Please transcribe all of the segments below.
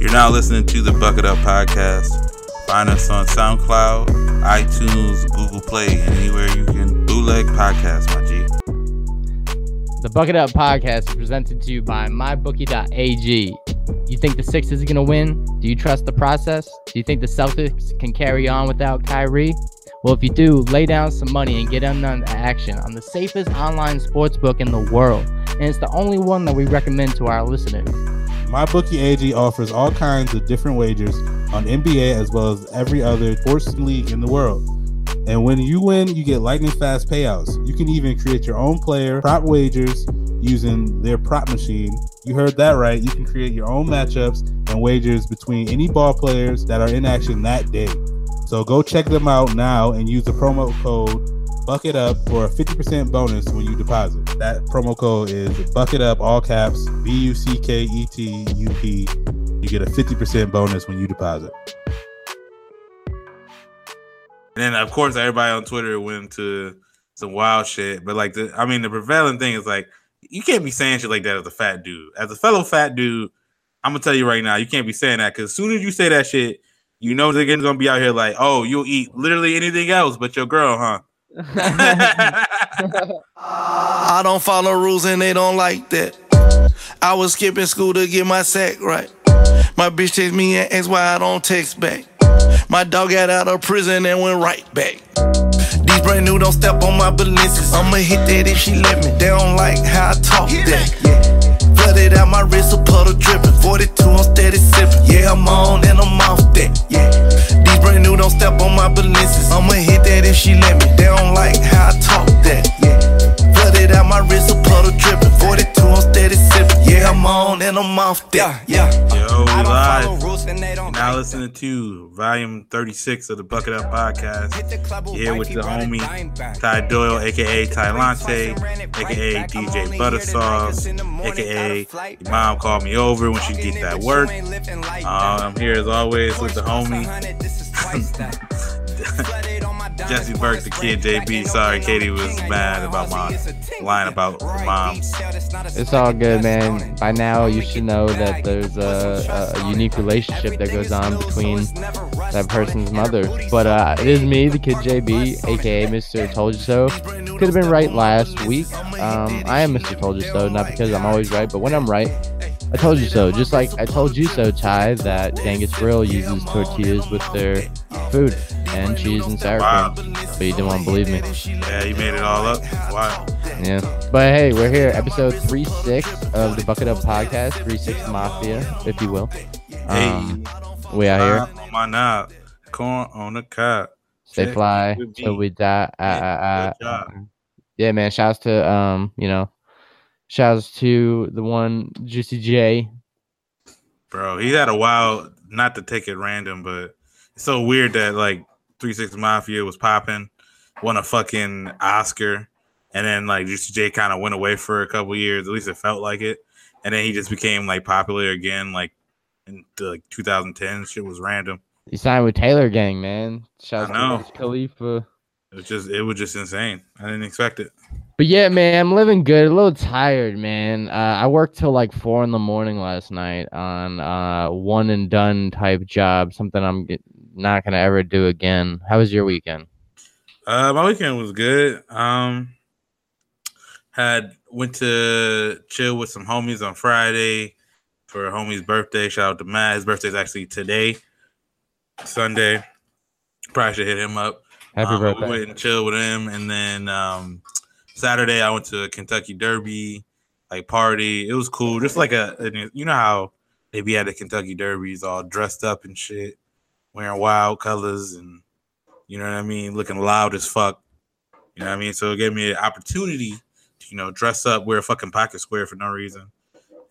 You're now listening to the Bucket Up Podcast. Find us on SoundCloud, iTunes, Google Play, anywhere you can bootleg podcasts, my G. The Bucket Up Podcast is presented to you by MyBookie.ag. You think the Sixers are going to win? Do you trust the process? Do you think the Celtics can carry on without Kyrie? Well, if you do, lay down some money and get in on action on the safest online sports book in the world. And it's the only one that we recommend to our listeners. MyBookie AG offers all kinds of different wagers on NBA as well as every other sports league in the world. And when you win, you get lightning fast payouts. You can even create your own player prop wagers using their prop machine. You heard that right. You can create your own matchups and wagers between any ball players that are in action that day. So go check them out now and use the promo code Bucket Up for a 50% bonus when you deposit. That promo code is Bucket Up, all caps, B U C K E T U P. You get a 50% bonus when you deposit. And then, of course, everybody on Twitter went to some wild shit. But like, the, I mean, the prevailing thing is like, you can't be saying shit like that as a fat dude. As a fellow fat dude, I'm gonna tell you right now, you can't be saying that because as soon as you say that shit, you know they're gonna be out here like, oh, you'll eat literally anything else but your girl, huh? I don't follow rules and they don't like that. I was skipping school to get my sack right. My bitch text me and asked why I don't text back. My dog got out of prison and went right back. These brand new don't step on my balances. I'ma hit that if she let me. They don't like how I talk that. Yeah. Flooded out my wrist, a puddle dripping. 42, I'm steady sipping. Yeah, I'm on and I'm off that. Yeah. These brand new don't step on my balances. I'ma hit that if she let me. They don't like how I talk that. Yeah. Flooded out my wrist, a puddle dripping. 42, I'm steady sipping. Yeah, I'm on and I'm off that. Yeah. Yo, we live. rules and they don't Now like listening to volume 36 of the Bucket Up Podcast. Here with the homie Ty Doyle, aka Ty Lante, aka DJ Buttersauce, aka your mom called me over when she get that work. Uh, I'm here as always with the homie Jesse Burke, the kid JB. Sorry, Katie was mad about my line about moms. It's all good, man. By now, you should know that there's a, a, a unique relationship that goes on between that person's mother. But uh, it is me, the kid JB, aka Mr. Told You So. Could have been right last week. Um, I am Mr. Told You So, not because I'm always right, but when I'm right, I told you so. Just like I told you so, Ty, that Genghis Grill uses tortillas with their food and cheese and sour Wow. cream. But you didn't want to believe me. Yeah, you made it all up. Wow. Yeah. But hey, we're here, episode 3 6 of the Bucket Up Podcast, 3 6 Mafia, if you will. Um, we out here. Corn on my knob, corn on the cob. Stay Check fly till we die. Uh, Yeah, uh, uh, yeah, man. Shouts to um, you know, shouts to the one Juicy J. Bro, he had a wild, not to take it random, but it's so weird that like Three Six Mafia was popping, won a fucking Oscar, and then like Juicy J kind of went away for a couple years. At least it felt like it. And then he just became like popular again, like in the, like 2010. Shit was random. He signed with Taylor Gang, man. I know. to Khalifa. It was just, it was just insane. I didn't expect it. But yeah, man, I'm living good. A little tired, man. Uh, I worked till like four in the morning last night on uh one and done type job, something I'm not gonna ever do again. How was your weekend? Uh, my weekend was good. Um, had went to chill with some homies on Friday for a homie's birthday. Shout out to Matt. His birthday's actually today, Sunday. Probably should hit him up. Happy Um, birthday. We went and chilled with him, and then um, Saturday I went to Kentucky Derby like party. It was cool, just like a you know how they be at the Kentucky Derbies all dressed up and shit, wearing wild colors and you know what I mean, looking loud as fuck. You know what I mean? So it gave me an opportunity to you know dress up, wear a fucking pocket square for no reason,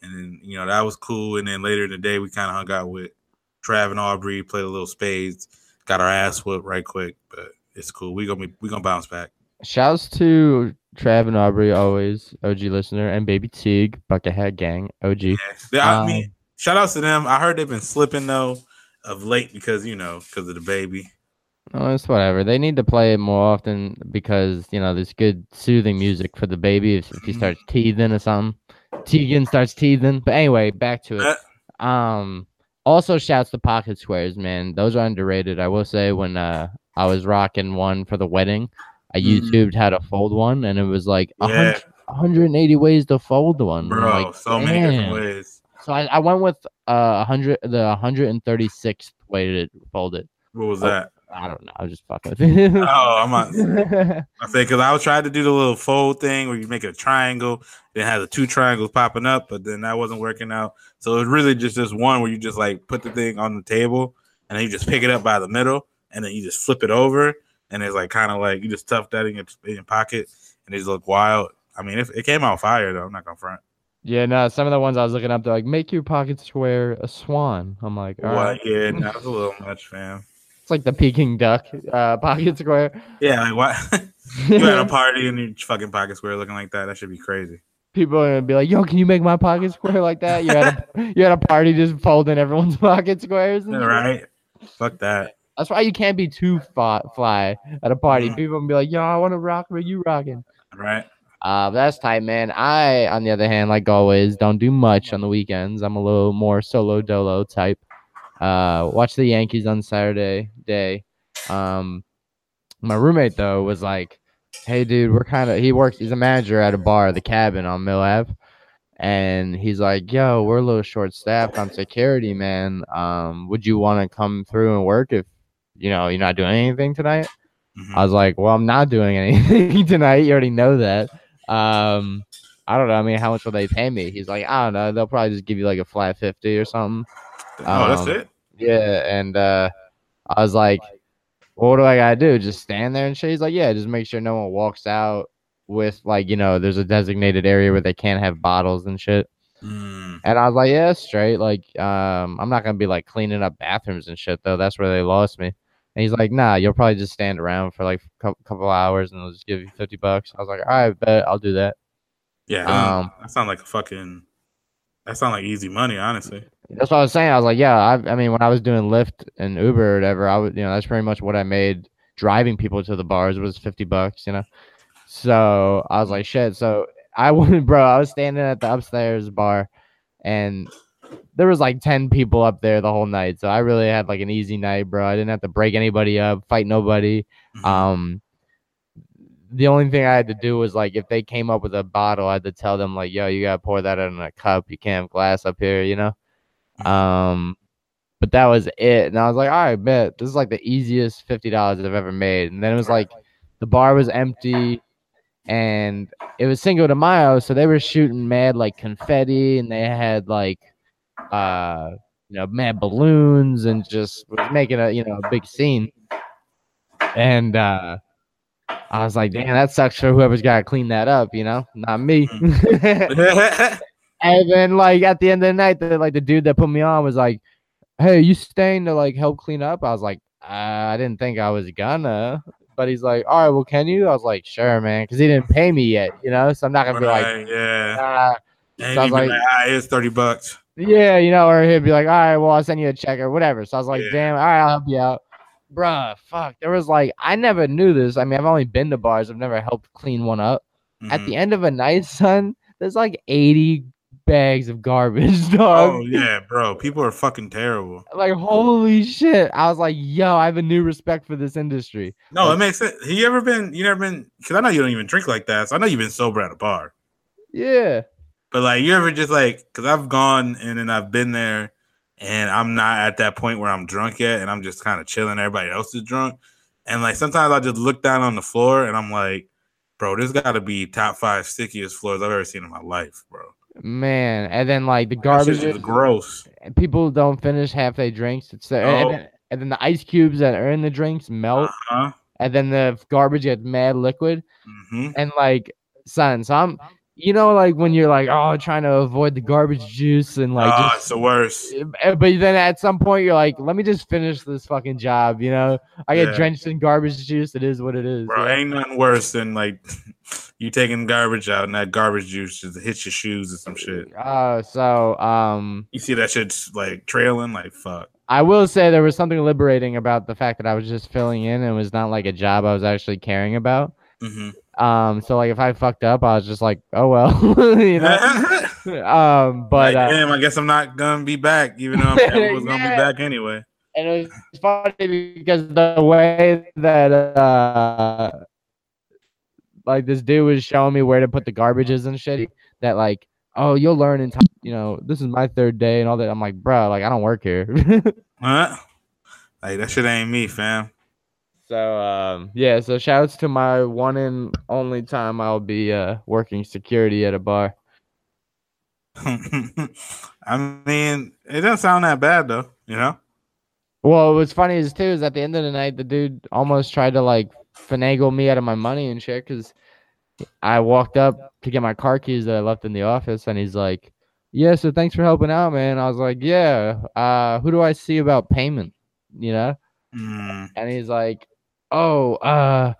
and then you know that was cool. And then later in the day we kind of hung out with Trav and Aubrey, played a little spades, got our ass whooped right quick, but it's cool. We gonna be we gonna bounce back. Shouts to Trav and Aubrey, always OG listener, and Baby Teague, Buckethead Gang, OG. They- I Um, mean, shout outs to them. I heard they've been slipping though of late because you know because of the baby. Oh, it's whatever. They need to play it more often because you know there's good soothing music for the baby if, if he starts teething or something. Tegan starts teething. But anyway, back to it. Um, Also, shouts to pocket squares, man. Those are underrated. I will say when uh I was rocking one for the wedding, I Mhm. YouTubed how to fold one, and it was like Yeah. hundred- 180 ways to fold one. bro. like, so many different ways. So I, I went with uh 100 the 136th way to fold it. What was that? I don't know. I was just fucking with you. Oh, I'm not. I say because I was trying to do the little fold thing where you make a triangle, then have the two triangles popping up, but then that wasn't working out. So it was really just this one where you just like put the thing on the table and then you just pick it up by the middle and then you just flip it over and it's like kind of like you just stuff that in your, in your pocket and it just look wild. I mean, it, it came out fire though. I'm not gonna front. yeah, no. Some of the ones I was looking up, they're like, make your pocket square a swan. I'm like, all What? right. Yeah, that's a little much, fam. It's like the Peking duck uh, pocket square. Yeah, like what? you at a party and your fucking pocket square looking like that? That should be crazy. People are gonna be like, "Yo, can you make my pocket square like that?" You're at a you're at a party just folding everyone's pocket squares. And Yeah, right? Fuck that. That's why you can't be too fly at a party. Mhm. People will be like, "Yo, I want to rock where you rocking." Right? Uh, that's tight, man. I, on the other hand, like always, don't do much on the weekends. I'm a little more solo dolo type. Uh, watch the Yankees on Saturday day. Um, my roommate though was like, "Hey, dude, we're kind of." He works. He's a manager at a bar, the Cabin on Mill Ave, and he's like, "Yo, we're a little short staffed on security, man. Um, would you want to come through and work if, you know, you're not doing anything tonight?" Mhm. I was like, well, I'm not doing anything tonight. You already know that. Um, I don't know. I mean, how much will they pay me? He's like, I don't know. They'll probably just give you like a flat 50 or something. oh, that's um, it. Yeah. And uh, I was like, well, what do I got to do? Just stand there and shit? He's like, yeah, just make sure no one walks out with like, you know, there's a designated area where they can't have bottles and shit. Mm. And I was like, yeah, straight. Like, um, I'm not gonna be like cleaning up bathrooms and shit though. That's where they lost me. And he's like, nah, you'll probably just stand around for like a couple, hours and they'll just give you fifty bucks. I was like, all right, bet I'll do that. Yeah, Um, that sounds like a fucking. That sounds like easy money, honestly. That's what I was saying. I was like, yeah, I, I mean, when I was doing Lyft and Uber or whatever, I would, you know, that's pretty much what I made driving people to the bars was fifty bucks, you know. So I was like, shit. So I went, bro. I was standing at the upstairs bar, and there was like ten people up there the whole night. So I really had like an easy night, bro. I didn't have to break anybody up, fight nobody. Mhm. Um, the only thing I had to do was like if they came up with a bottle, I had to tell them like, "Yo, you gotta pour that in a cup. You can't have glass up here," you know. Mhm. Um, but that was it, and I was like, "All right, bet this is like the easiest fifty dollars I've ever made." And then it was like the bar was empty, and it was Cinco de Mayo, so they were shooting mad like confetti, and they had like, uh, you know, mad balloons, and just was making a you know a big scene. And uh, I was like, damn, that sucks for whoever's got to clean that up, you know, not me. and then, like, at the end of the night, the, like, the dude that put me on was like, hey, you staying to, like, help clean up? I was like, uh, I didn't think I was gonna. But he's like, all right, well, can you? I was like, sure, man, because he didn't pay me yet, you know, so I'm not gonna be like, yeah. ah, And so I was like- like, it's thirty bucks. Yeah, you know, or he'd be like, all right, well, I'll send you a check or whatever. So I was like, Yeah. damn, all right, I'll help you out. Bruh, fuck. There was like, I never knew this. I mean, I've only been to bars, I've never helped clean one up. At Mhm. the end of a night, son, there's like 80 bags of garbage, dog. oh yeah, bro. People are fucking terrible. Like, holy shit. I was like, yo, I have a new respect for this industry. No, it makes sense. Have you ever been? You never been? Because I know you don't even drink like that. So I know you've been sober at a bar. Yeah. But like, you ever just like? Because I've gone and then I've been there, and I'm not at that point where I'm drunk yet, and I'm just kind of chilling. Everybody else is drunk, and like sometimes I just look down on the floor and I'm like, bro, this got to be top five stickiest floors I've ever seen in my life, bro. Man. And then like the garbage, is gross. people don't finish half their drinks. It's. And, then, and then the ice cubes that are in the drinks melt. Huh? and then the garbage gets mad liquid hmm and like son so i'm you know like when you're like oh trying to avoid the garbage juice and like oh, just it's the worst. eh, but then at some point you're like let me just finish this fucking job you know i get Yeah. drenched in garbage juice it is what it is Bro, yeah. ain't nothing worse than like you taking garbage out and that garbage juice just hits your shoes or some shit. uh so um You see that shit's like trailing, like fuck. i will say there was something liberating about the fact that i was just filling in and it was not like a job i was actually caring about hmm Um, so like if I fucked up, I was just like, oh well, you know. Um, but like, uh, damn, I guess I'm not gonna be back, even though I'm I was gonna be back anyway. and it was funny because the way that uh like this dude was showing me where to put the garbages and shit that like oh you'll learn in time you know this is my third day and all that i'm like bro like i don't work here Huh? Like that shit ain't me, fam. So um yeah so shouts to my one and only time i'll be uh working security at a bar I mean, it doesn't sound that bad though, you know. well what's funny is too is at the end of the night the dude almost tried to like finagle me out of my money and shit because I walked up to get my car keys that I left in the office, and he's like, "Yeah, so thanks for helping out, man." I was like, "Yeah, uh, who do I see about payment?" You know, Mm, and he's like, "Oh, uh,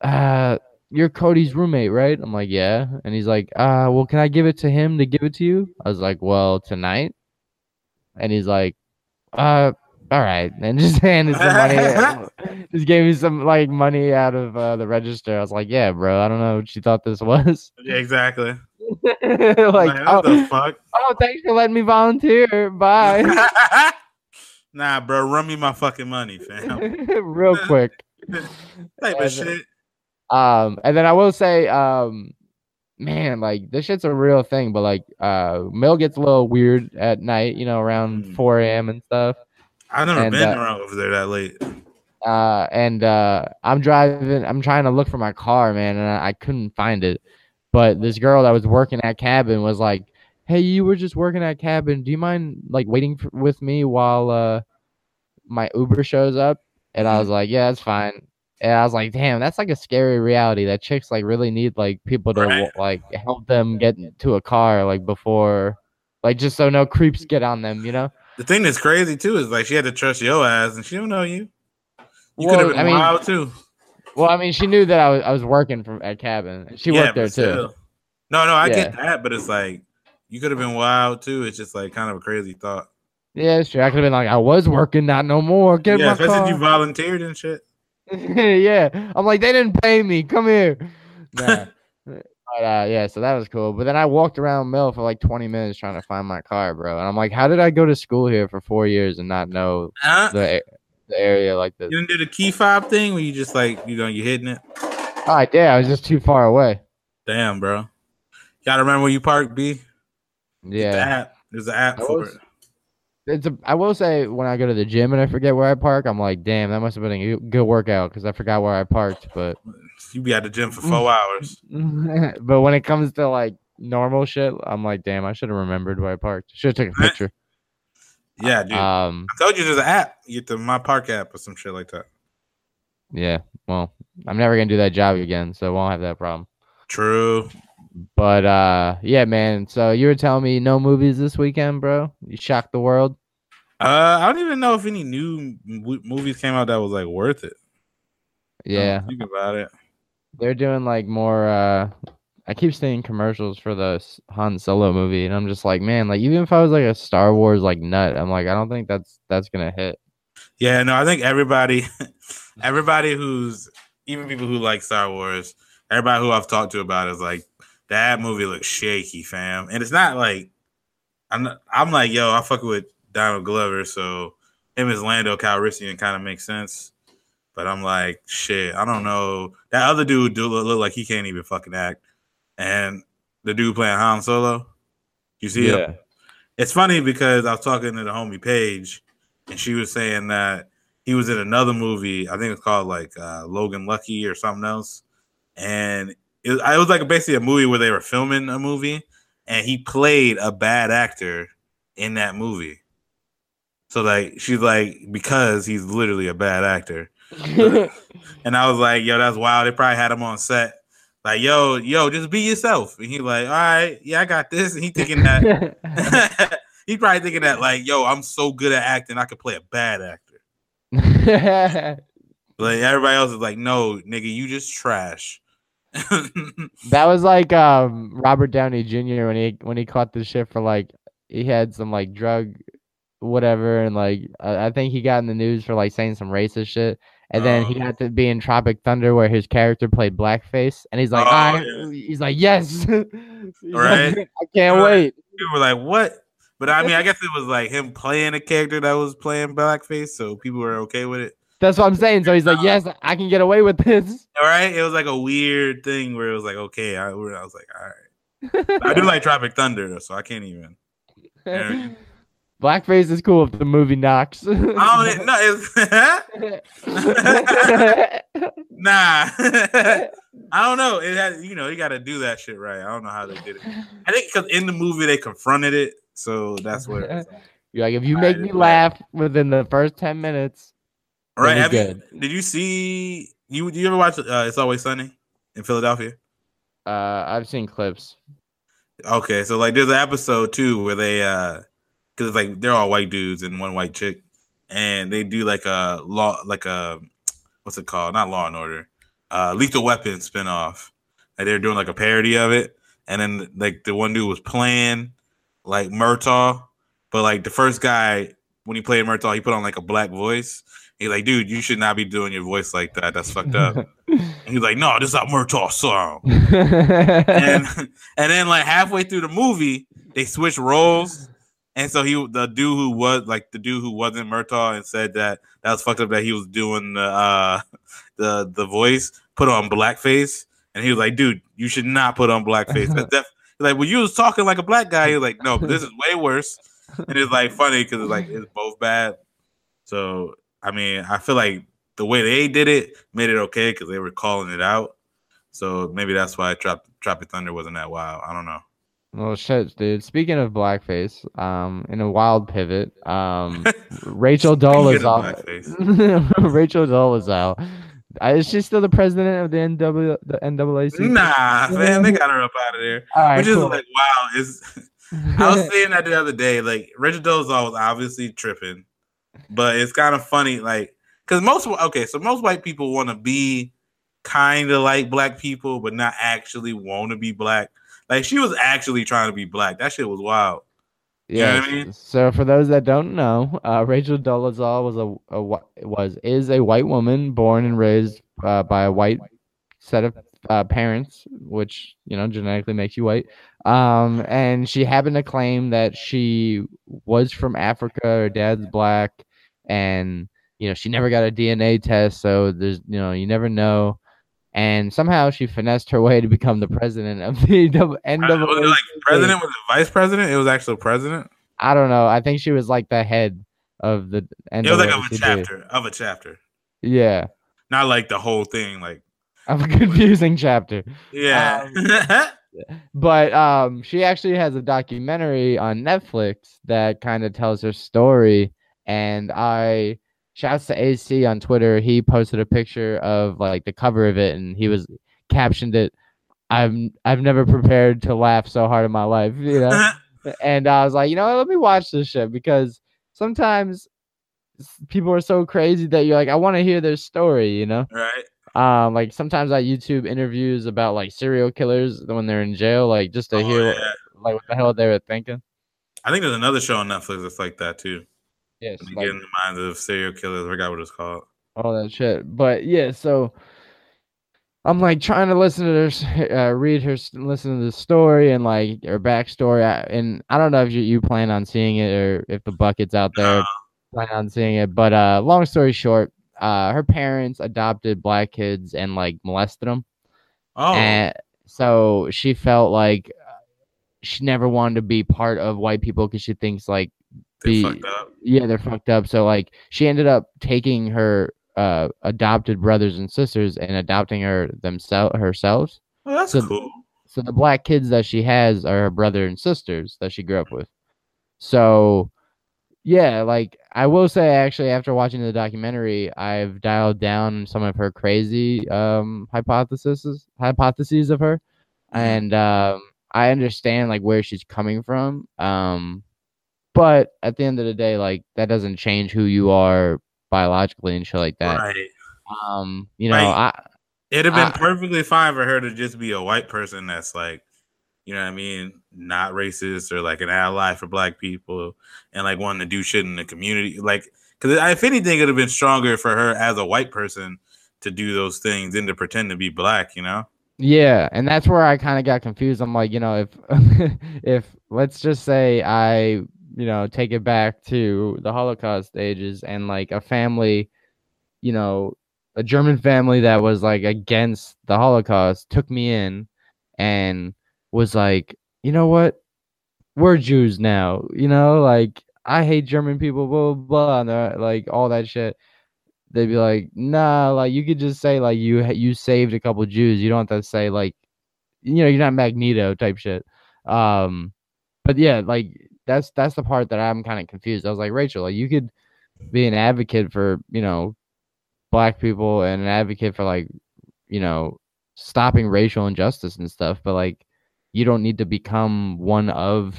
uh, you're Cody's roommate, right?" I'm like, "Yeah," and he's like, "Uh, well, can I give it to him to give it to you?" I was like, "Well, tonight," and he's like, "Uh." All right, and just handed some money. just gave me some like money out of uh, the register. I was like, "Yeah, bro. I don't know what you thought this was." yeah, exactly. like, Like, oh, the fuck? oh, thanks for letting me volunteer. Bye. nah, bro, run me my fucking money, fam. Real quick. Type of shit. Um, and then I will say, um, man, like this shit's a real thing, but like, uh, Mill gets a little weird at night, you know, around Mm. 4 a.m. and stuff. I've never and, been uh, around over there that late. Uh, and uh, I'm driving, I'm trying to look for my car, man, and I, I couldn't find it. But this girl that was working at cabin was like, "Hey, you were just working at cabin. Do you mind like waiting for, with me while uh my Uber shows up?" And I mm-hmm. was like, "Yeah, that's fine." And I was like, "Damn, that's like a scary reality. That chicks like really need like people to Right. like help them get to a car like before, like just so no creeps get on them, you know." The thing that's crazy too is like she had to trust your ass, and she don't know you. You Well, could have been I mean- wild too. Well, I mean, she knew that I was I was working from at cabin. She Yeah, worked there too. No, no, I get that, but it's like you could have been wild too. It's just like kind of a crazy thought. Yeah, it's true. I could have been like, I was working, not no more. Get yeah, my especially if car. you volunteered and shit. yeah, I'm like, they didn't pay me. Come here. Nah. but uh, yeah, so that was cool. But then I walked around Mill for like 20 minutes trying to find my car, bro. And I'm like, how did I go to school here for four years and not know Huh? the the area like this? You didn't do the key fob thing where you just like you know you're hitting it. Oh, I did. I was just too far away. Damn, bro. You gotta remember where you park, B. Get The Yeah. app. There's an app for was- it. It's a, I will say when I go to the gym and I forget where I park, I'm like, damn, that must have been a good- workout because I forgot where I parked. But You be at the gym for Mm. four hours. but when it comes to like normal shit, I'm like, damn, I should have remembered where I parked. Should have took a picture. Yeah, dude. Um, I told you there's an app. You get the My Park app or some shit like that. yeah. Well, I'm never gonna do that job again, so I won't have that problem. True. But uh, yeah, man. So you were telling me no movies this weekend, bro? You shocked the world. Uh, I don't even know if any new m- movies came out that was like worth it. Yeah, Think about it. they're doing like more. uh I keep seeing commercials for the Han Solo movie, and I'm just like, man, like even if I was like a Star Wars like nut, I'm like, I don't think that's that's gonna hit. Yeah, no, I think everybody, everybody who's even people who like Star Wars, everybody who I've talked to about it is like that movie looks shaky, fam. And it's not like I'm. Not, I'm like, yo, I fuck with Donald Glover, so him as Lando Calrissian kind of makes sense. But I'm like, shit, I don't know. That other dude do look, look like he can't even fucking act, and the dude playing Han Solo, you see him? It's funny because I was talking to the homie Paige, and she was saying that he was in another movie. I think it's called like uh, Logan Lucky or something else, and it, it was like basically a movie where they were filming a movie, and he played a bad actor in that movie. So like she's like because he's literally a bad actor, and I was like, yo, that's wild. They probably had him on set. Like, yo, yo, just be yourself. And he like, all right, yeah, I got this. And he thinking that he probably thinking that like, yo, I'm so good at acting, I could play a bad actor. Like everybody else is like, no, nigga, you just trash. That was like um Robert Downey Jr. when he when he caught the shit for like he had some like drug whatever and like I, I think he got in the news for like saying some racist shit And then he Oh. got to be in Tropic Thunder where his character played blackface, and he's like, Oh, I, yeah. he's like, yes, He's like, Right. I can't wait. People were like, "What?" But I mean, I guess it was like him playing a character that was playing blackface, so people were okay with it. That's what I'm saying. So he's like, yes, I can get away with this. All right, it was like a weird thing where it was like, okay, I, I was like, all right. I do like Tropic Thunder, so I can't even. Blackface is cool if the movie knocks. I don't no, it's nah. I don't know. It had you know you got to do that shit right. I don't know how they did it. I think because in the movie they confronted it, so that's what. It's You're like, if you make me laugh within the first ten minutes, right? we Have you, did you see? You you ever watch uh, It's Always Sunny in Philadelphia? uh, I've seen clips. Okay, so like there's an episode too where they uh because like they're all white dudes and one white chick, and they do like a law like a what's it called? Not Law and Order, uh Lethal Weapon spinoff. Like they're doing like a parody of it, and then like the one dude was playing like Murtaugh, but like the first guy when he played Murtaugh, he put on like a black voice. He's like, dude, you should not be doing your voice like that. That's fucked up. and he's like, no, this is not Murtaugh song and and then like halfway through the movie, they switch roles, and so he the dude who was like the dude who wasn't Murtaugh and said that that was fucked up that he was doing the uh the the voice put on blackface, and he was like, dude, you should not put on blackface. That's def- like when you was talking like a black guy, you're like, no, but this is way worse, and it's like funny because it's like it's both bad. So I mean, I feel like the way they did it made it okay because they were calling it out. So maybe that's why Trop- Tropic Thunder wasn't that wild. I don't know. well, shit, dude. Speaking of blackface, um, in a wild pivot, um, Rachel of Dolezal, blackface. Rachel Dolezal, uh, is she still the president of the NW, the NAACP? Nah, man, they got her up out of there. All right, Which is cool. like, wow. Is I was saying that the other day. Like Rachel Dolezal was obviously tripping, but it's kind of funny, like because most okay, so most white people want to be kind of like black people, but not actually want to be black. Like she was actually trying to be black. That shit was wild. You know Yeah. I mean? So for those that don't know, uh, Rachel Dolezal was a, a was is a white woman born and raised uh, by a white set of uh, parents, which you know genetically makes you white. Um, and she happened to claim that she was from Africa. Her dad's black, and you know she never got a DNA test, so there's you know you never know. And somehow she finessed her way to become the president of the Was it NAACP. like president? Was it vice president? It was actually president. I don't know. I think she was like the head of the It was like of a NAACP. chapter of a chapter, Yeah, not like the whole thing. Like of a confusing chapter. yeah, But um, she actually has a documentary on Netflix that kind of tells her story. And I shouts to AC on Twitter. He posted a picture of like the cover of it, and he was captioned it. I'm I've never prepared to laugh so hard in my life, you know. and I was like, you know, what, let me watch this shit because sometimes people are so crazy that you're like, I want to hear their story, you know. right. Um, like sometimes I YouTube interviews about like serial killers when they're in jail, like just to Oh, hear yeah. like what the hell they were thinking. I think there's another show on Netflix that's like that too. Yes, like get in the minds of serial killers. I forgot what it's called. all that shit. But yeah, so I'm like trying to listen to her, uh, read her, listen to the story and like her backstory. I, and I don't know if you, you plan on seeing it or if the bucket's out there Uh, plan on seeing it. But uh, long story short, uh, her parents adopted black kids and like molested them. oh, And so she felt like she never wanted to be part of white people because she thinks like they be- yeah they're fucked up. So like she ended up taking her uh adopted brothers and sisters and adopting her themselves herself. Oh, that's so- cool. So the black kids that she has are her brother and sisters that she grew up with. So yeah, like I will say actually after watching the documentary, I've dialed down some of her crazy um hypotheses hypotheses of her. Mhm. And um I understand like where she's coming from. Um but at the end of the day, like that doesn't change who you are biologically and shit like that. Right. Um, you know. I It'd have been I- perfectly fine for her to just be a white person that's like, you know what I mean, not racist or like an ally for black people and like wanting to do shit in the community. Like, because if anything, it'd have been stronger for her as a white person to do those things than to pretend to be black, you know? Yeah, and that's where I kind of got confused. I'm like, you know, if if let's just say I, you know, take it back to the Holocaust ages and like a family, you know, a German family that was like against the Holocaust took me in and was like, you know what? We're Jews now, you know, like I hate German people, blah blah, blah like all that shit they'd be like, nah, like you could just say like you you saved a couple Jews. You don't have to say like, you know, you're not Magneto type shit. Um, but yeah, like that's that's the part that I'm kind of confused. I was like, Rachel, like you could be an advocate for you know black people and an advocate for like you know stopping racial injustice and stuff, but like you don't need to become one of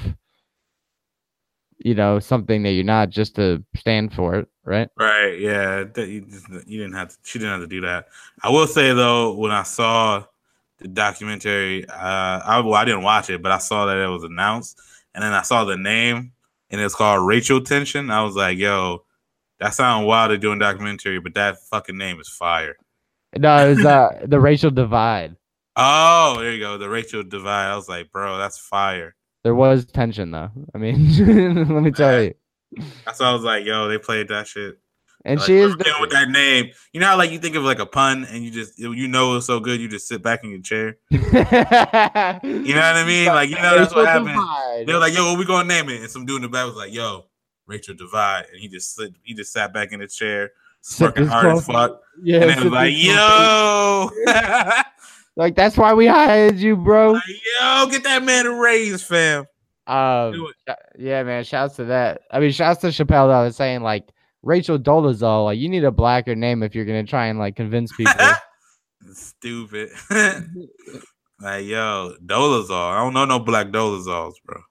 you know something that you're not just to stand for it right right yeah you, didn't have to she didn't have to do that i will say though when i saw the documentary uh I, well, I didn't watch it but i saw that it was announced and then i saw the name and it's called rachel tension i was like yo that sounds wild to do a documentary but that fucking name is fire no it was uh the Rachel Divide oh there you go the Rachel Divide i was like bro that's fire there was tension though. I mean, let me tell you. That's why I was like, yo, they played that shit. And like, she is the- with that name. You know how like you think of like a pun and you just you know it's so good you just sit back in your chair. you know what I mean? Like you know that's what happened. They're like, yo, what we gonna name it? And some dude in the back was like, yo, Rachel Divide, and he just slid, he just sat back in the chair, smirking hard as fuck. Yeah, and it was like, yo. Like that's why we hired you, bro. Like, yo, get that man a raise, fam. Um, yeah, man. Shouts to that. I mean, shouts to Chappelle. Was saying like Rachel Dolezal. Like, you need a blacker name if you're gonna try and like convince people. Stupid. like, yo, Dolezal. I don't know no black Dolezals, bro.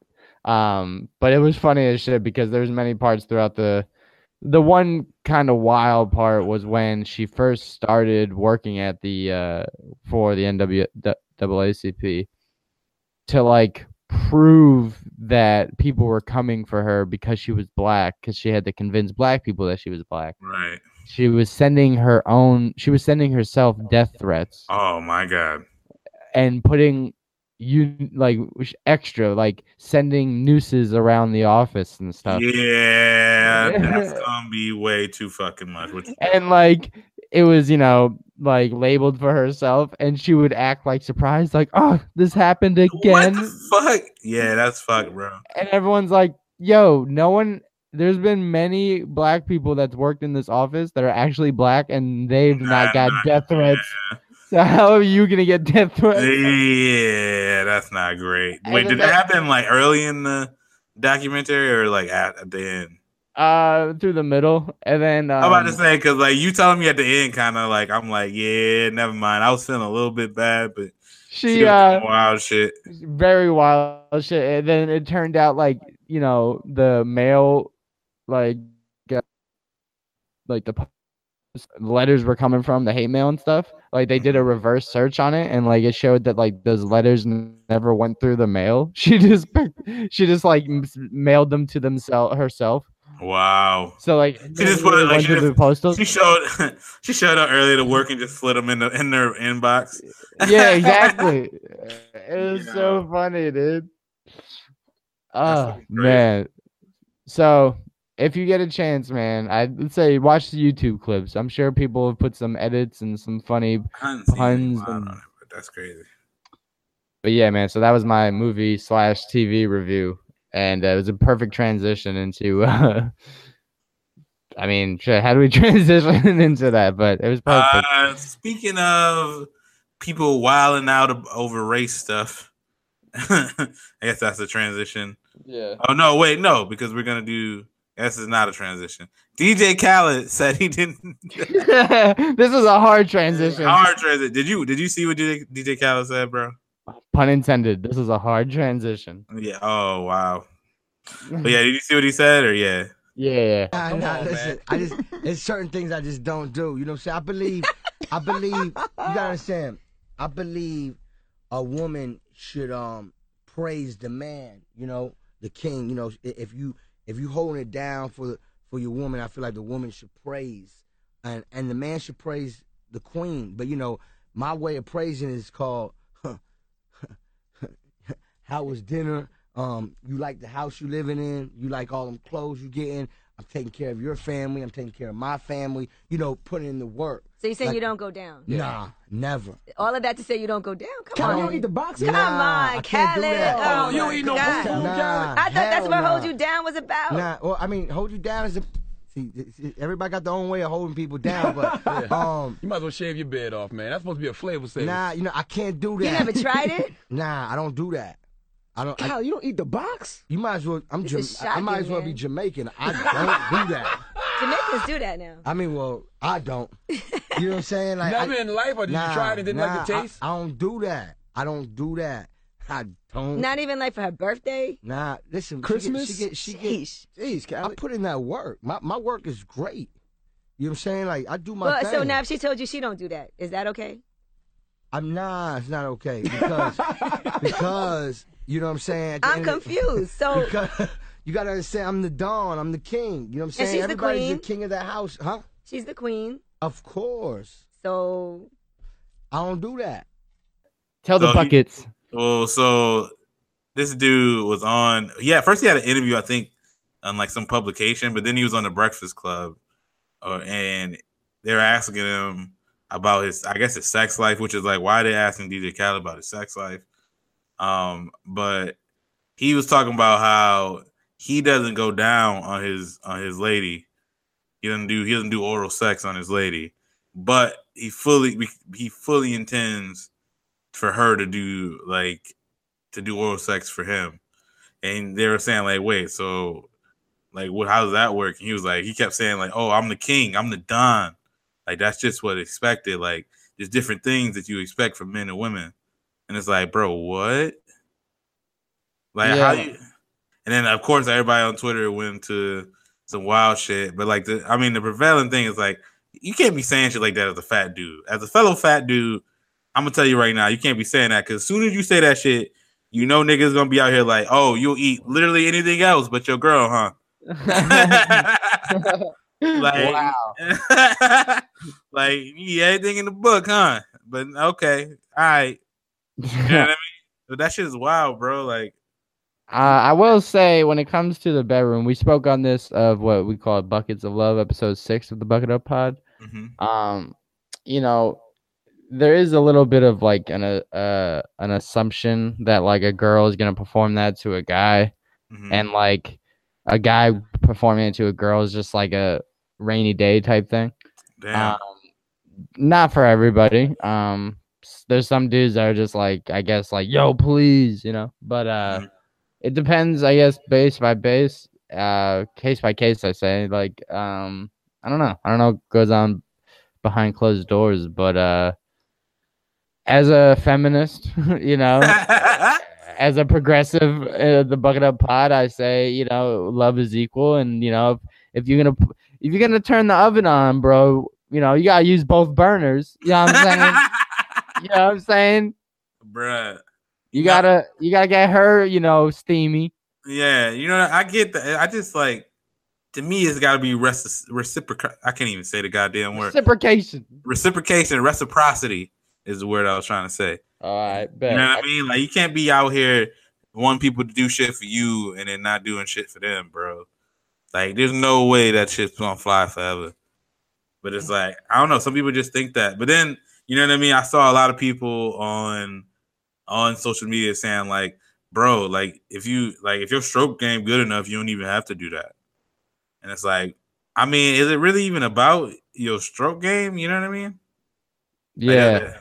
Um, but it was funny as shit because there's many parts throughout the the one kind of wild part was when she first started working at the uh for the NWACP to like prove that people were coming for her because she was black because she had to convince black people that she was black. Right. She was sending her own she was sending herself death threats. Oh my god. And putting you like extra like sending nooses around the office and stuff yeah that's gonna be way too fucking much and like it was you know like labeled for herself and she would act like surprised like oh this happened again fuck yeah that's fuck bro and everyone's like yo no one there's been many black people that's worked in this office that are actually black and they've nah, not got nah, death threats so how are you gonna get death threats? Yeah, that's not great. Wait, did that happen like early in the documentary or like at, at the end? Uh, through the middle, and then um, I'm about to um, say because like you telling me at the end, kind of like I'm like, yeah, never mind. I was feeling a little bit bad, but she, she uh wild shit, very wild shit, and then it turned out like you know the male, like, like the letters were coming from the hate mail and stuff. Like they did a reverse search on it and like it showed that like those letters never went through the mail. She just she just like mailed them to themselves herself wow so like she just put it like she, just, postal. she showed she showed up early to work and just slid them in the in their inbox yeah exactly it was so funny dude oh man so if you get a chance, man, I'd say watch the YouTube clips. I'm sure people have put some edits and some funny puns. And, that's crazy. But yeah, man. So that was my movie slash TV review, and uh, it was a perfect transition into. Uh, I mean, how do we transition into that? But it was perfect. Uh, speaking of people wilding out over race stuff, I guess that's the transition. Yeah. Oh no, wait, no, because we're gonna do this is not a transition. DJ Khaled said he didn't. this is a hard transition. Hard transition. Did you did you see what DJ, DJ Khaled said, bro? Pun intended. This is a hard transition. Yeah. Oh wow. But yeah, did you see what he said or yeah? Yeah. Nah, nah, on, listen. Man. I just there's certain things I just don't do. You know what I'm saying? I believe I believe you gotta understand. I believe a woman should um praise the man, you know, the king. You know, if you if you holding it down for for your woman, I feel like the woman should praise, and and the man should praise the queen. But you know, my way of praising is called. How was dinner? Um, you like the house you living in? You like all them clothes you getting? I'm taking care of your family. I'm taking care of my family. You know, putting in the work. So you're saying Like- you don't go down? Nah, never. All of that to say you don't go down? Come Come on. on. You don't eat the box? Come Nah, on, I Khaled. Oh, Oh, you don't eat no God. food, Nah, I thought that's what nah. Hold You Down was about. Nah, well, I mean, hold you down is a. See, see, everybody got their own way of holding people down, but um, You might as well shave your beard off, man. That's supposed to be a flavor saver. nah, you know, I can't do that. You never tried it? Nah, I don't do that. I don't. I, you don't eat the box? you might as well. I'm. Jam- is I might as well man. be Jamaican. I don't do that. Jamaicans do that now. I mean, well, I don't. You know what I'm saying? Like, Never I, in life, or did nah, you try it and didn't nah, like the taste? I, I don't do that. I don't do that. I don't. Not even like for her birthday. Nah, listen. Christmas? She get. She get. She Sheesh. get Jeez, I Kyle. put in that work. My my work is great. You know what I'm saying? Like I do my Well, thing. so now if she told you she don't do that, is that okay? I'm nah, it's not okay because because you know what I'm saying. I'm end confused. So Because you gotta understand, I'm the Don. I'm the king. You know what I'm And saying? she's the Everybody's queen. the king of the house, huh? she's the queen. Of course. So I don't do that. Tell the So you- buckets. Well, so this dude was on. Yeah, first he had an interview, I think, on like some publication, but then he was on the Breakfast Club, uh, and they're asking him about his, I guess, his sex life, which is like why they asking DJ Khaled about his sex life. Um, but he was talking about how he doesn't go down on his on his lady. He doesn't do he doesn't do oral sex on his lady, but he fully he fully intends for her to do like to do oral sex for him. And they were saying like, wait, so like what how does that work? And he was like, he kept saying like, oh, I'm the king, I'm the don. Like that's just what expected. Like there's different things that you expect from men and women. And it's like, bro, what? Like how Yeah. you and then of course everybody on Twitter went to some wild shit. But like the I mean the prevailing thing is like you can't be saying shit like that as a fat dude. As a fellow fat dude, I'm gonna tell you right now, you can't be saying that because as soon as you say that shit, you know niggas gonna be out here like, oh, you'll eat literally anything else but your girl, huh? like, wow. like you eat everything in the book, huh? But okay, all right. You know what I mean? But that shit is wild, bro. Like, Uh, I will say, when it comes to the bedroom, we spoke on this of what we call buckets of love, episode six of the Bucket Up Pod. mhm. Um, you know, there is a little bit of like an uh, uh an assumption that like a girl is gonna perform that to a guy, Mhm. and like a guy performing it to a girl is just like a rainy day type thing. damn. Um, not for everybody. Um, there's some dudes that are just like, I guess, like, yo, please, you know. But uh, Mhm. it depends, I guess, base by base, uh, case by case. I say, like, um, I don't know, I don't know what goes on behind closed doors, but uh, as a feminist, you know. as a progressive, uh, the bucket up pod, I say, you know, love is equal, and you know, if, if you're gonna if you're gonna turn the oven on, bro, you know, you gotta use both burners. You know what I'm saying? you know what I'm saying? Bruh. You gotta you gotta get her, you know, steamy. Yeah, you know, I get that. I just like to me, it's got to be reci- reciprocal. I can't even say the goddamn word. Reciprocation. Reciprocation, reciprocity is the word I was trying to say. All right, bet. You know what I mean? Like you can't be out here wanting people to do shit for you and then not doing shit for them, bro. Like there's no way that shit's gonna fly forever. But it's like I don't know. Some people just think that. But then you know what I mean. I saw a lot of people on on social media saying like, bro, like if you like if your stroke game good enough, you don't even have to do that. And it's like, I mean, is it really even about your stroke game? You know what I mean? Yeah. Uh,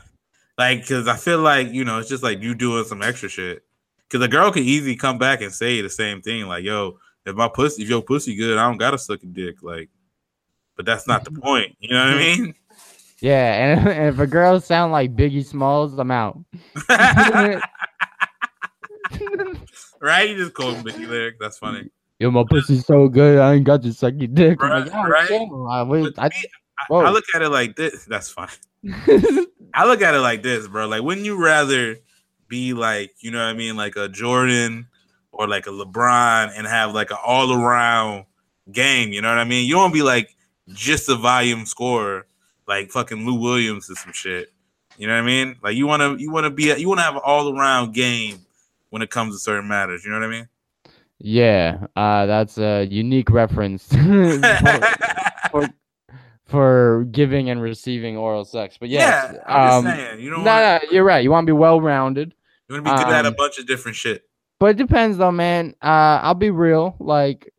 like, cause I feel like you know it's just like you doing some extra shit. Cause a girl can easily come back and say the same thing, like, "Yo, if my pussy, if your pussy good, I don't gotta suck a dick." Like, but that's not the point. You know what I mean? Yeah, and, and if a girl sound like Biggie Smalls, I'm out. right? You just call him Biggie lyric. That's funny. Yo, my pussy's so good, I ain't got to suck your dick. I'm like, Right, "Oh, right. I, wait, I, I. I look at it like this. That's funny. I look at it like this, bro. Like, wouldn't you rather be like, you know what I mean, like a Jordan or like a LeBron and have like an all around game. You know what I mean? You don't be like just a volume scorer, like fucking Lou Williams or some shit. You know what I mean? Like you want to you want to be you want to have an all around game when it comes to certain matters. You know what I mean? Yeah, uh, that's a unique reference for, for, for giving and receiving oral sex. But yes, yeah, I'm um, just saying. You no, don't want no, you're right. You want to be well rounded. you want to be good at a um, bunch of different shit. But it depends though, man. Uh, I'll be real. Like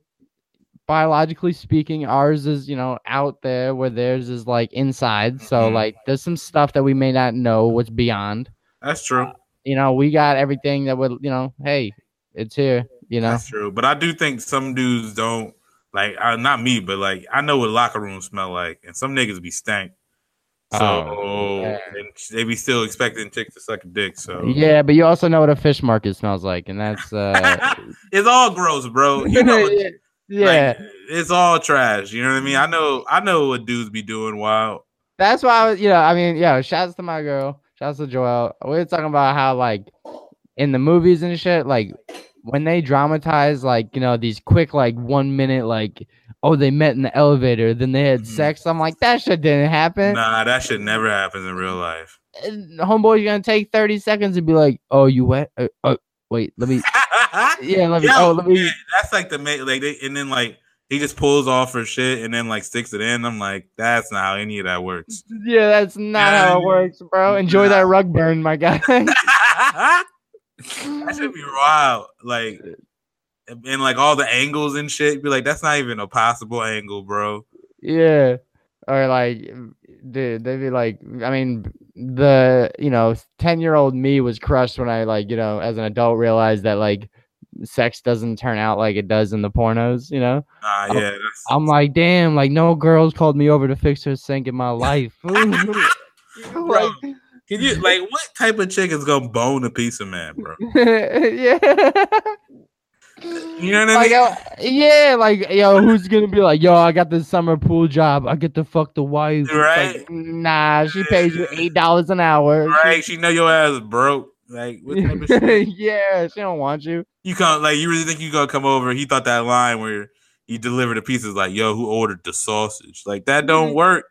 biologically speaking, ours is you know out there where theirs is like inside. So Mhm. like there's some stuff that we may not know what's beyond. That's true. You know, we got everything that would you know. Hey, it's here. You know. That's true. But I do think some dudes don't like uh, not me, but like I know what locker rooms smell like, and some niggas be stank. So Oh, yeah. and they be still expecting chicks to suck a dick. So Yeah, but you also know what a fish market smells like, and that's uh it's all gross, bro. You know, what- yeah. like, it's all trash. You know what I mean? I know, I know what dudes be doing wild. That's why I was, you know, I mean, yeah, shouts to my girl, shouts to Joelle. We were talking about how like in the movies and shit, like when they dramatize like, you know, these quick like one minute like oh they met in the elevator, then they had Mhm. sex. I'm like, that shit didn't happen. Nah, that shit never happens in real life. And Homeboy's gonna take 30 seconds and be like, Oh, you wet? Uh, oh wait, let me yeah, let me oh let me yeah, that's like the ma- like they and then like he just pulls off her shit and then like sticks it in. I'm like, that's not how any of that works. Yeah, that's not how it works, bro. Enjoy that rug burn, my guy. that should be wild. Like, and like all the angles and shit. Be like, that's not even a possible angle, bro. yeah. Or like dude, they'd be like I mean the you know, ten year old me was crushed when I like, you know, as an adult realized that like sex doesn't turn out like it does in the pornos, you know? Oh, yeah. That's, I'm like, damn, like no girls called me over to fix her sink in my life. like, can you like what type of chick is gonna bone a piece of man, bro? yeah. You know what I Like, mean? yo, yeah, like yo, who's gonna be like, yo, I got this summer pool job. I get to fuck the wife. Right. Like, nah, she pays you eight dollars an hour. Right? She know your ass is broke. Like what type of shit? yeah, she don't want you. You can't like you really think you gonna come over? He thought that line where he delivered the pieces like, "Yo, who ordered the sausage?" Like that don't work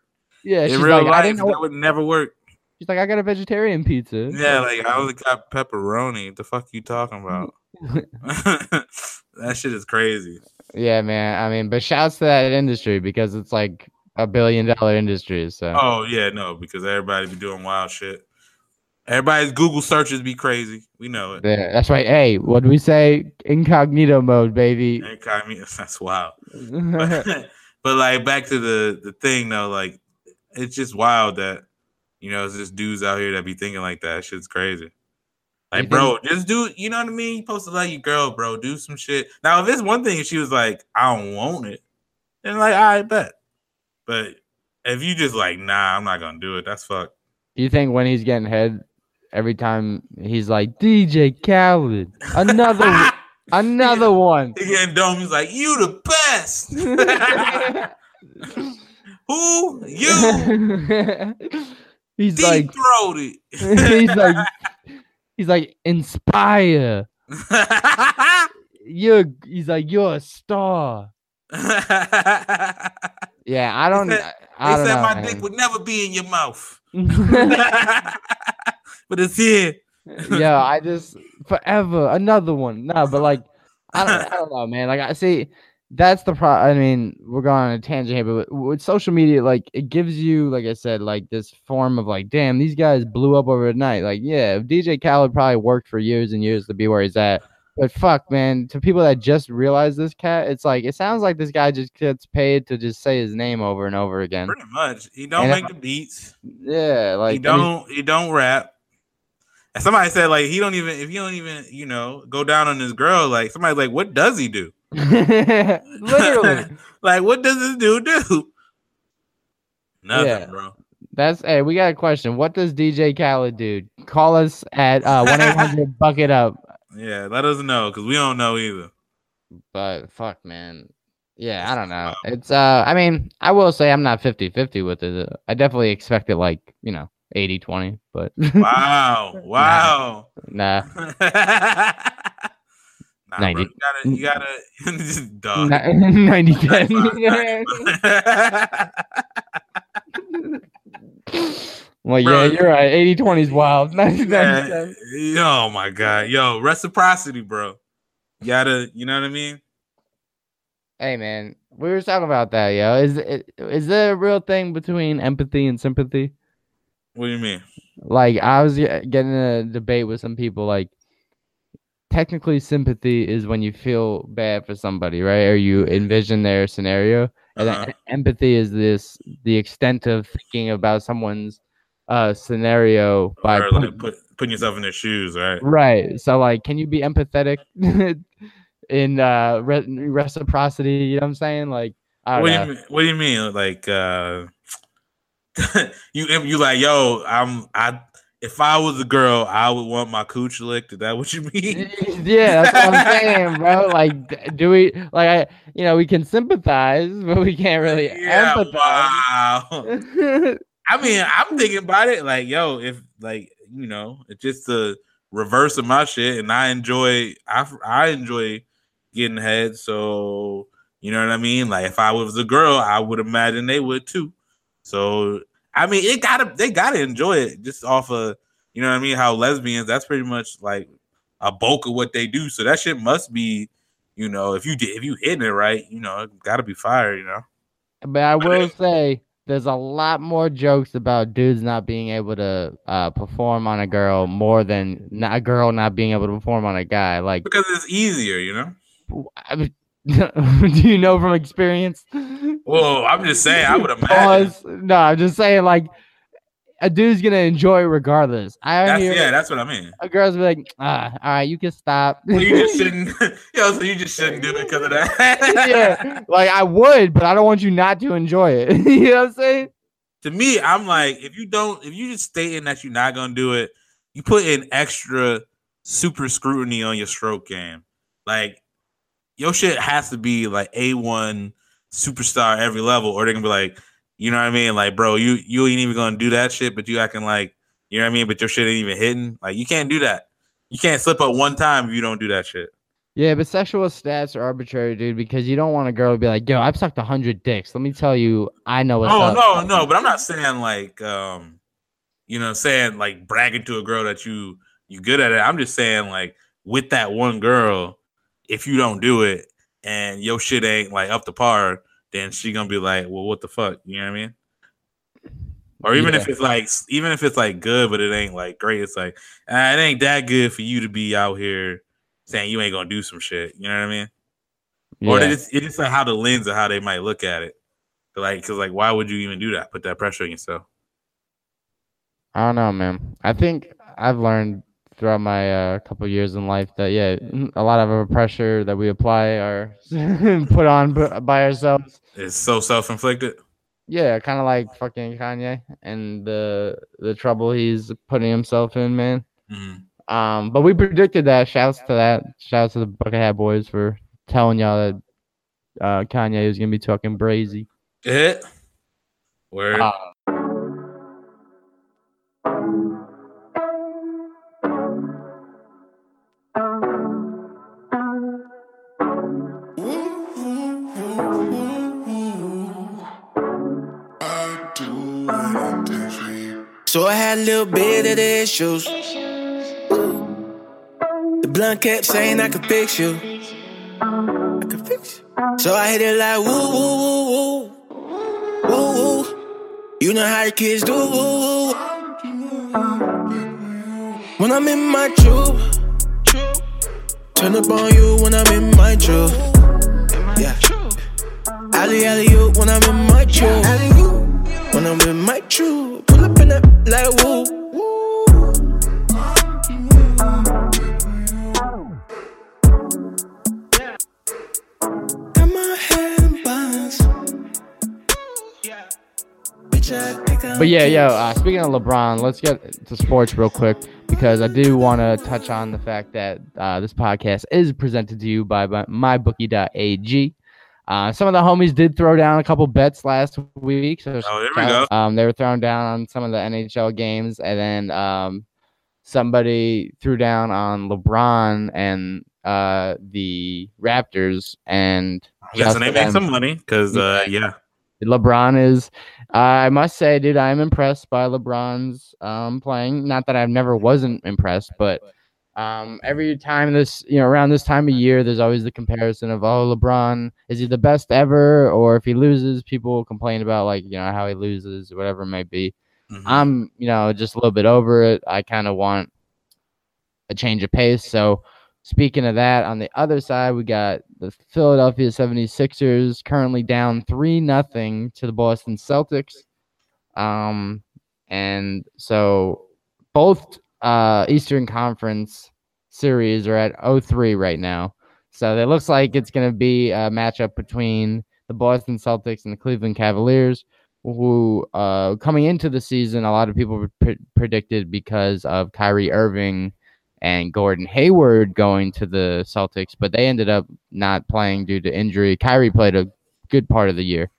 Yeah, in real like, I life. didn't know. That would never work. She's like, I got a vegetarian pizza. Yeah, like I only got pepperoni. What the fuck you talking about? that shit is crazy. yeah, man. I mean, but shouts to that industry because it's like a billion dollar industry. So Oh yeah, no, because everybody be doing wild shit. Everybody's Google searches be crazy. We know it. there. That's right. Hey, what do we say? Incognito mode, baby. Incognito, That's wild. But, but like back to the the thing though, like it's just wild that you know it's just dudes out here that be thinking like that. Shit's crazy. Like, bro, just do you know what I mean? You supposed to let your girl, bro. Do some shit. Now, if it's one thing, if she was like, I don't want it, then like, I bet. But if you just like, nah, I'm not gonna do it. That's fuck. you think when he's getting head, every time he's like DJ Khaled, another, another one. He getting dome. He's like, you the best. Who you he's deep like, throated? he's like, he's like, inspire. You're, he's like, you're a star. Yeah, I don't, said- I they don't said know. my man. dick would never be in your mouth, but it's here. yeah, I just forever another one. No, but like I don't, I don't know, man. Like I see, that's the pro. I mean, we're going on a tangent here, but with, social media, like it gives you, like I said, like this form of like, damn, these guys blew up overnight. Like, yeah, DJ Khaled probably worked for years and years to be where he's at. But fuck, man, to people that just realize this cat, it's like it sounds like this guy just gets paid to just say his name over and over again. Pretty much, he don't And make if- the beats. Yeah, like he don't. He don't rap. And somebody said like he don't even if he don't even you know go down on this girl like somebody's like what does he do? literally. like what does this dude do? Nothing, Yeah. bro. That's hey, we got a question. What does DJ Khaled do? Call us at uh one eight hundred bucket up. Yeah, let us know because we don't know either. But fuck man. Yeah, I don't know. It's uh I mean, I will say I'm not 50-50 with it. I definitely expect it like, you know, 80 20, but Wow. Wow. nah. nah, 90. Bro. You gotta, you gotta, dog. 90 10. well, Bro. yeah, you're right. 80 20 is wild. 90 Yeah, oh my god, yo, reciprocity, bro. You gotta, you know what I mean? Hey man, we were talking about that, yo. Is it is there a real thing between empathy and sympathy? What do you mean? Like I was uh, getting a debate with some people like technically sympathy is when you feel bad for somebody, right? Or you envision their scenario. And Uh-huh. empathy is this the extent of thinking about someone's uh scenario by Or put- like put, putting yourself in their shoes, right? Right. So like can you be empathetic in uh re- reciprocity, you know what I'm saying? Like I What don't do know. you mean? What do you mean? Like, uh, you you like, yo, I'm I. If I was a girl, I would want my cooch licked. Is that what you mean? yeah, that's what I'm saying, bro. Like, do we like I, you know, we can sympathize, but we can't really yeah, empathize. wow. I mean, I'm thinking about it like, yo, if like you know, it's just the reverse of my shit, and I enjoy, I I enjoy getting head. So you know what I mean. Like, if I was a girl, I would imagine they would too. So I mean, it gotta they gotta enjoy it just off of you know what I mean. How lesbians, that's pretty much like a bulk of what they do. So that shit must be, you know, if you did if you hitting it right, you know, it gotta be fire. You know. but I will say, there's a lot more jokes about dudes not being able to uh, perform on a girl more than not, a girl not being able to perform on a guy. Like, because it's easier, you know. I mean, do you know from experience? Well, I'm just saying, I would imagine. Pause. No, I'm just saying, like, a dude's gonna enjoy it regardless. I That's, hear yeah, that's what I mean. a girl's be like, ah, all right, you can stop. So you just shouldn't, yo. So you just shouldn't do it because of that. yeah, like I would, but I don't want you not to enjoy it. you know what I'm saying? To me, I'm like, if you don't, if you just stating that you're not gonna do it, you put in extra super scrutiny on your stroke game. Like your shit has to be like a one superstar every level, or they're gonna be like, you know what I mean? Like, bro, you you ain't even gonna do that shit, but you acting like, you know what I mean? But your shit ain't even hitting. Like, you can't do that. You can't slip up one time if you don't do that shit. Yeah, but sexual stats are arbitrary, dude, because you don't want a girl to be like, yo, I've sucked a hundred dicks. Let me tell you, I know what's Oh up. no, no, but I'm not saying like um, you know, saying like bragging to a girl that you you good at it. I'm just saying like with that one girl, if you don't do it and your shit ain't like up to par, then she gonna be like, well, what the fuck? You know what I mean? Or even if it's like, even if it's like good, but it ain't like great, it's like ah, it ain't that good for you to be out here saying you ain't gonna do some shit. You know what I mean? Or it's it's just like how the lens of how they might look at it. Like, cause like, why would you even do that? Put that pressure on yourself. I don't know, man. I think I've learned throughout my uh, couple years in life that yeah, a lot of our pressure that we apply are put on by ourselves. It's so self inflicted. Yeah, kind of like fucking Kanye and the the trouble he's putting himself in, man. Mhm. Um, but we predicted that. Shouts to that. Shouts to the Bucket Hat Boys for telling y'all that uh, Kanye was gonna be talking brazy. Hit. Where? Uh, So I had a little bit of the issues. The blunt kept saying I could fix you. I could fix you. So I hit it like woo woo woo woo. Woo woo. You know how the kids do. When I'm in my truth. Turn up on you when I'm in my truth. Yeah. Alley alley you when I'm in my truth. When I'm in my. Pull up in that like woo. Got my head in buns. Bitch, I think I'm But yeah, yo, uh, speaking of LeBron, let's get to sports real quick because I do want to touch on the fact that uh, this podcast is presented to you by my- mybookie.ag. Uh, some of the homies did throw down a couple bets last week. So Oh, there we go. Um, they were throwing down on some of the NHL games, and then um, somebody threw down on LeBron and uh, the Raptors, and Yeah, so they to made some money because uh, yeah, LeBron is. I must say, dude, I'm impressed by LeBron's um, playing. Not that I've never wasn't impressed, but um, every time this, you know, around this time of year, there's always the comparison of, oh, LeBron is he the best ever, or if he loses, people complain about like, you know, how he loses, whatever it may be. Mhm. I'm, you know, just a little bit over it. I kind of want a change of pace. So, speaking of that, on the other side, we got the Philadelphia 76ers currently down 3 nothing to the Boston Celtics. Um and so both uh Eastern Conference series are at 0-3 right now. So it looks like it's going to be a matchup between the Boston Celtics and the Cleveland Cavaliers who uh coming into the season a lot of people pre- predicted because of Kyrie Irving and Gordon Hayward going to the Celtics, but they ended up not playing due to injury. Kyrie played a good part of the year,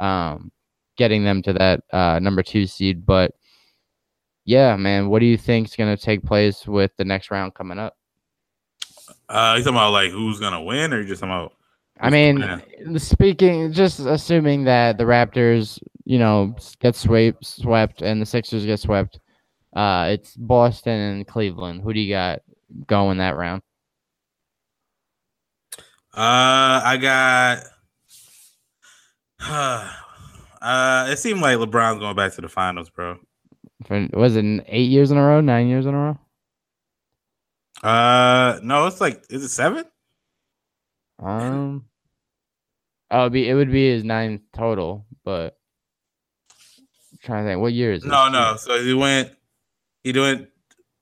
um, getting them to that uh, number two seed. But yeah, man, what do you think is going to take place with the next round coming up? uh, you talking about like who's gonna win, or you just talking about? I mean, speaking, just assuming that the Raptors, you know, get swept, swept, and the Sixers get swept, uh, it's Boston and Cleveland. Who do you got going that round? Uh, I got. uh, it seemed like LeBron's going back to the finals, bro. For, was it eight years in a row, nine years in a row? Uh, no, it's like is it seven? Um, oh, be it would be his ninth total, but I'm trying to think, what year is it? No, no. So he went. He went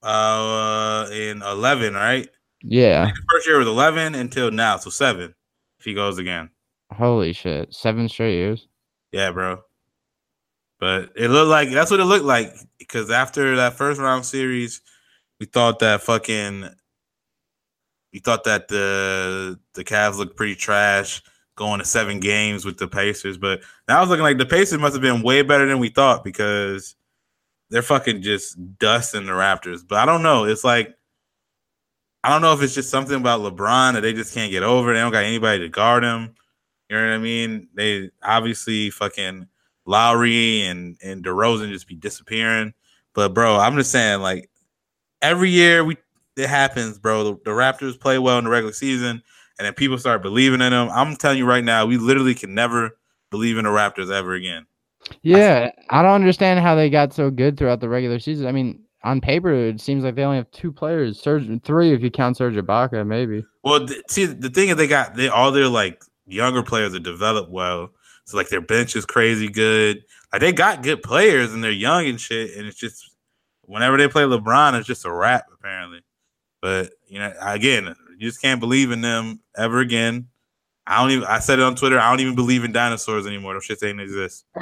uh in eleven, right? Yeah, The first year was eleven until now, so seven. If he goes again, holy shit, seven straight years. yeah, bro. But it looked like that's what it looked like because after that first round series, we thought that fucking, we thought that the the Cavs looked pretty trash going to seven games with the Pacers, but now it's looking like the Pacers must have been way better than we thought because they're fucking just dusting the Raptors. But I don't know. It's like I don't know if it's just something about LeBron that they just can't get over. They don't got anybody to guard him. You know what I mean? They obviously fucking Lowry and and DeRozan just be disappearing. But bro, I'm just saying, like every year we it happens, bro. The, the Raptors play well in the regular season, and then people start believing in them. I'm telling you right now, we literally can never believe in the Raptors ever again. Yeah, I don't understand how they got so good throughout the regular season. I mean, on paper, it seems like they only have two players, Serge, three if you count Serge Ibaka, maybe. Well, th- see, the thing is, they got they all their like younger players are developed well. So like their bench is crazy good. Like they got good players and they're young and shit. And it's just whenever they play LeBron, it's just a wrap apparently. But you know, again, you just can't believe in them ever again. I don't even. I said it on Twitter. I don't even believe in dinosaurs anymore. Those shit ain't exist.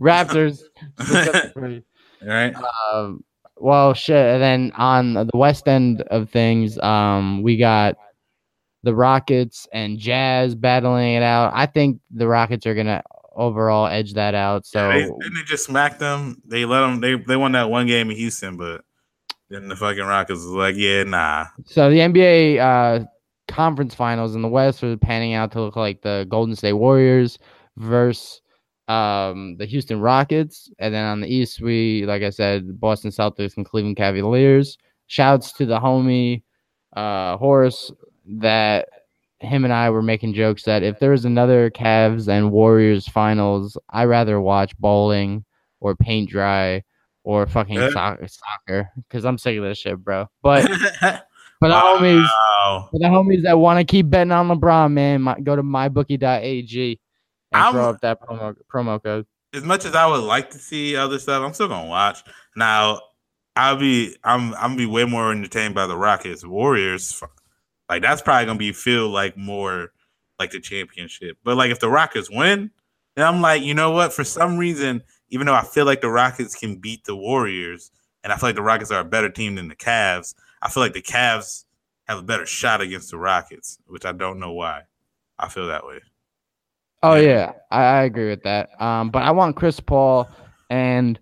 Raptors. right. um, well, shit. And then on the west end of things, um, we got the Rockets and Jazz battling it out. I think the Rockets are gonna overall edge that out. So they, didn't they just smack them? They let them. They they won that one game in Houston, but then the fucking Rockets was like, yeah, nah. So the NBA uh, conference finals in the West are panning out to look like the Golden State Warriors versus um, the Houston Rockets, and then on the East, we like I said, Boston Celtics and Cleveland Cavaliers. Shouts to the homie uh, Horace that him and I were making jokes that if there was another Cavs and Warriors finals, I'd rather watch bowling or paint dry or fucking Yeah. soccer, soccer, because I'm sick of this shit, bro. But for the homies, wow. for the homies that want to keep betting on LeBron, man, my, go to mybookie.ag and I'm- throw up that promo promo code. as much as I would like to see other stuff, I'm still gonna watch. Now, I'll be I'm I'm gonna be way more entertained by the Rockets Warriors. Like that's probably gonna be feel like more like the championship. But like if the Rockets win, then I'm like, you know what? For some reason, even though I feel like the Rockets can beat the Warriors, and I feel like the Rockets are a better team than the Cavs, I feel like the Cavs have a better shot against the Rockets, which I don't know why. I feel that way. Oh Yeah. I, I agree with that. Um, but I want Chris Paul and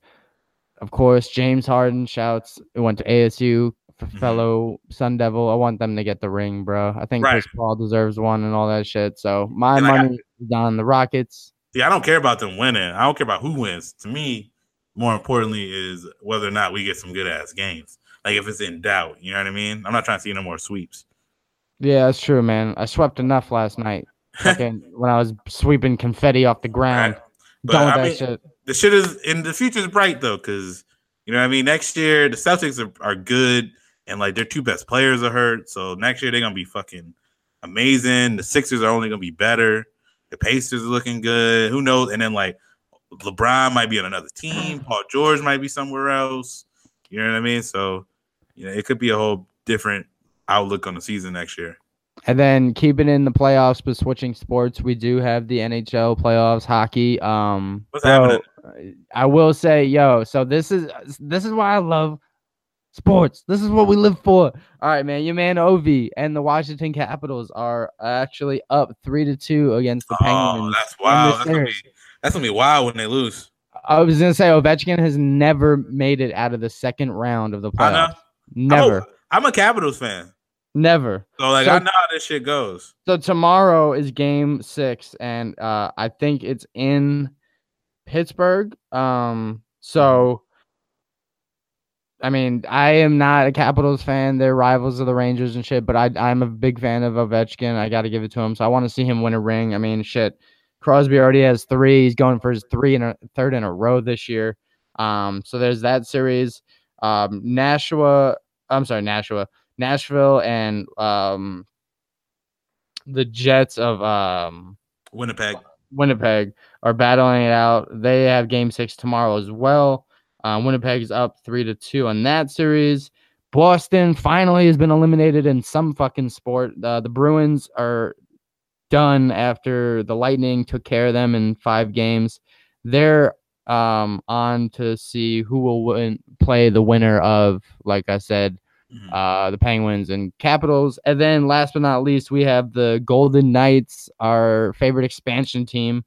of course James Harden. Shouts who went to ASU. Mm-hmm. fellow Sun Devil. I want them to get the ring, bro. I think Right. Chris Paul deserves one and all that shit. So my And I got- money is on the Rockets. Yeah, I don't care about them winning. I don't care about who wins. To me, more importantly is whether or not we get some good ass games. Like if it's in doubt, you know what I mean? I'm not trying to see no more sweeps. Yeah, that's true, man. I swept enough last night. Fucking when I was sweeping confetti off the ground. Right. But, Done with I that mean, shit. the shit is in the future is bright though, because you know what I mean. Next year the Celtics are, are good, and like their two best players are hurt. So next year they're gonna be fucking amazing. The Sixers are only gonna be better. The Pacers are looking good. Who knows? And then like LeBron might be on another team. Paul George might be somewhere else. You know what I mean? So you know it could be a whole different outlook on the season next year. And then keeping in the playoffs, but switching sports, we do have the NHL playoffs, hockey. Um, What's bro, happening? I will say, yo, so this is this is why I love sports. This is what we live for. All right, man. Your man Ovi and the Washington Capitals are actually up three to two against the Oh, Penguins. that's wild. That's gonna be that's gonna be wild when they lose. I was gonna say Ovechkin has never made it out of the second round of the I know. playoffs. Never, I'm a, I'm a Capitals fan, never. so like So- I know how this shit goes. So tomorrow is game six, and uh, I think it's in Pittsburgh. Um, so I mean, I am not a Capitals fan. They're rivals of the Rangers and shit, but I I'm a big fan of Ovechkin. I got to give it to him. So I want to see him win a ring. I mean, shit. Crosby already has three. He's going for his three and a third in a row this year. Um, so there's that series. Um, Nashua. I'm sorry, Nashua, Nashville, and um, the Jets of um Winnipeg. Winnipeg are battling it out. They have game six tomorrow as well. Uh, is up three to two on that series. Boston finally has been eliminated in some fucking sport. Uh, the Bruins are done after the Lightning took care of them in five games. They're um, on to see who will win, play the winner of, like I said, Mhm. uh, the Penguins and Capitals. And then last but not least, we have the Golden Knights, our favorite expansion team,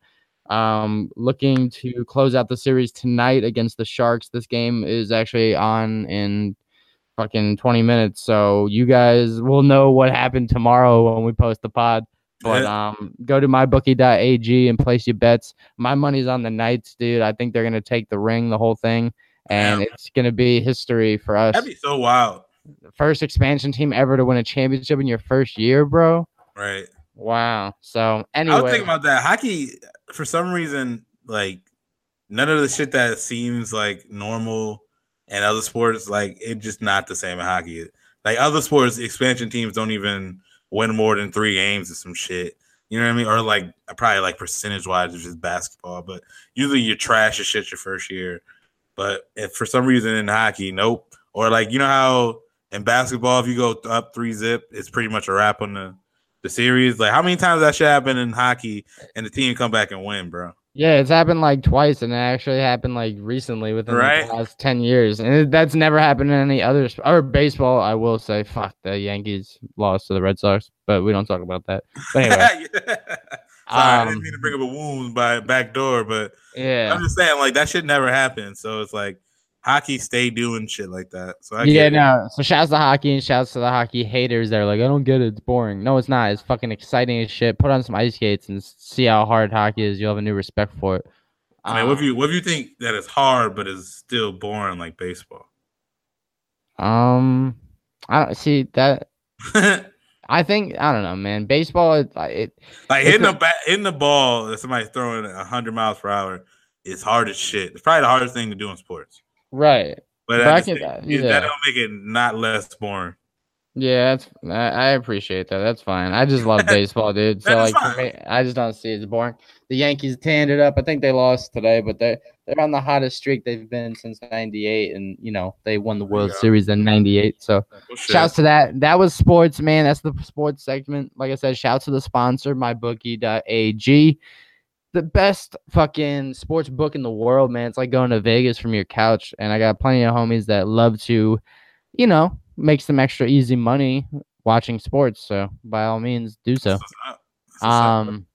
um, looking to close out the series tonight against the Sharks. This game is actually on in fucking 20 minutes. So you guys will know what happened tomorrow when we post the pod. But um, go to mybookie.ag and place your bets. My money's on the Knights, dude. I think they're gonna take the ring, the whole thing, and Damn. it's gonna be history for us That'd be so wild, first expansion team ever to win a championship in your first year, bro. right? Wow. So anyway, I was thinking about that. Hockey, for some reason, like none of the shit that seems like normal and other sports, like it's just not the same in hockey. Like other sports, expansion teams don't even win more than three games or some shit. You know what I mean? Or like probably like percentage wise, it's just basketball. But usually you're trash as shit your first year. But if for some reason in hockey, nope. Or like you know how in basketball, if you go up three zip, it's pretty much a wrap on the the series. Like how many times that shit happen in hockey and the team come back and win, bro? yeah, it's happened like twice, and it actually happened like recently within Right. the last ten years, and it, that's never happened in any other sp- or baseball. I will say, fuck the Yankees lost to the Red Sox, but we don't talk about that. But anyway, Sorry, I um, didn't mean to bring up a wound by back door, but yeah, I'm just saying like that shit never happened. So it's like hockey stay doing shit like that. So I yeah, no. So shouts to hockey and shouts to the hockey haters. They're like, I don't get it. It's boring. No, it's not. It's fucking exciting as shit. Put on some ice skates and see how hard hockey is. You'll have a new respect for it. I mean, what if Um, you what if you think that it's hard but it's still boring like baseball? Um, I don't see that. I think I don't know, man. Baseball, it, it like hitting a- the bat, hitting the ball that somebody's throwing at hundred miles per hour is hard as shit. It's probably the hardest thing to do in sports. Right. But But I at the can- same- uh, yeah. that don't make it not less boring. Yeah, that's I, I appreciate that. That's fine. I just love baseball, dude. So like me, I just don't see it as boring. The Yankees tanned it up. I think they lost today, but they they're on the hottest streak they've been since '98, and you know they won the World go. Series in '98. So Well, shouts to that. That was sports, man. That's the sports segment. Like I said, shouts to the sponsor, mybookie.ag. The best fucking sports book in the world, man. It's like going to Vegas from your couch. And I got plenty of homies that love to, you know, make some extra easy money watching sports. So by all means, do so. That's what's up. That's what's up, bro. Um,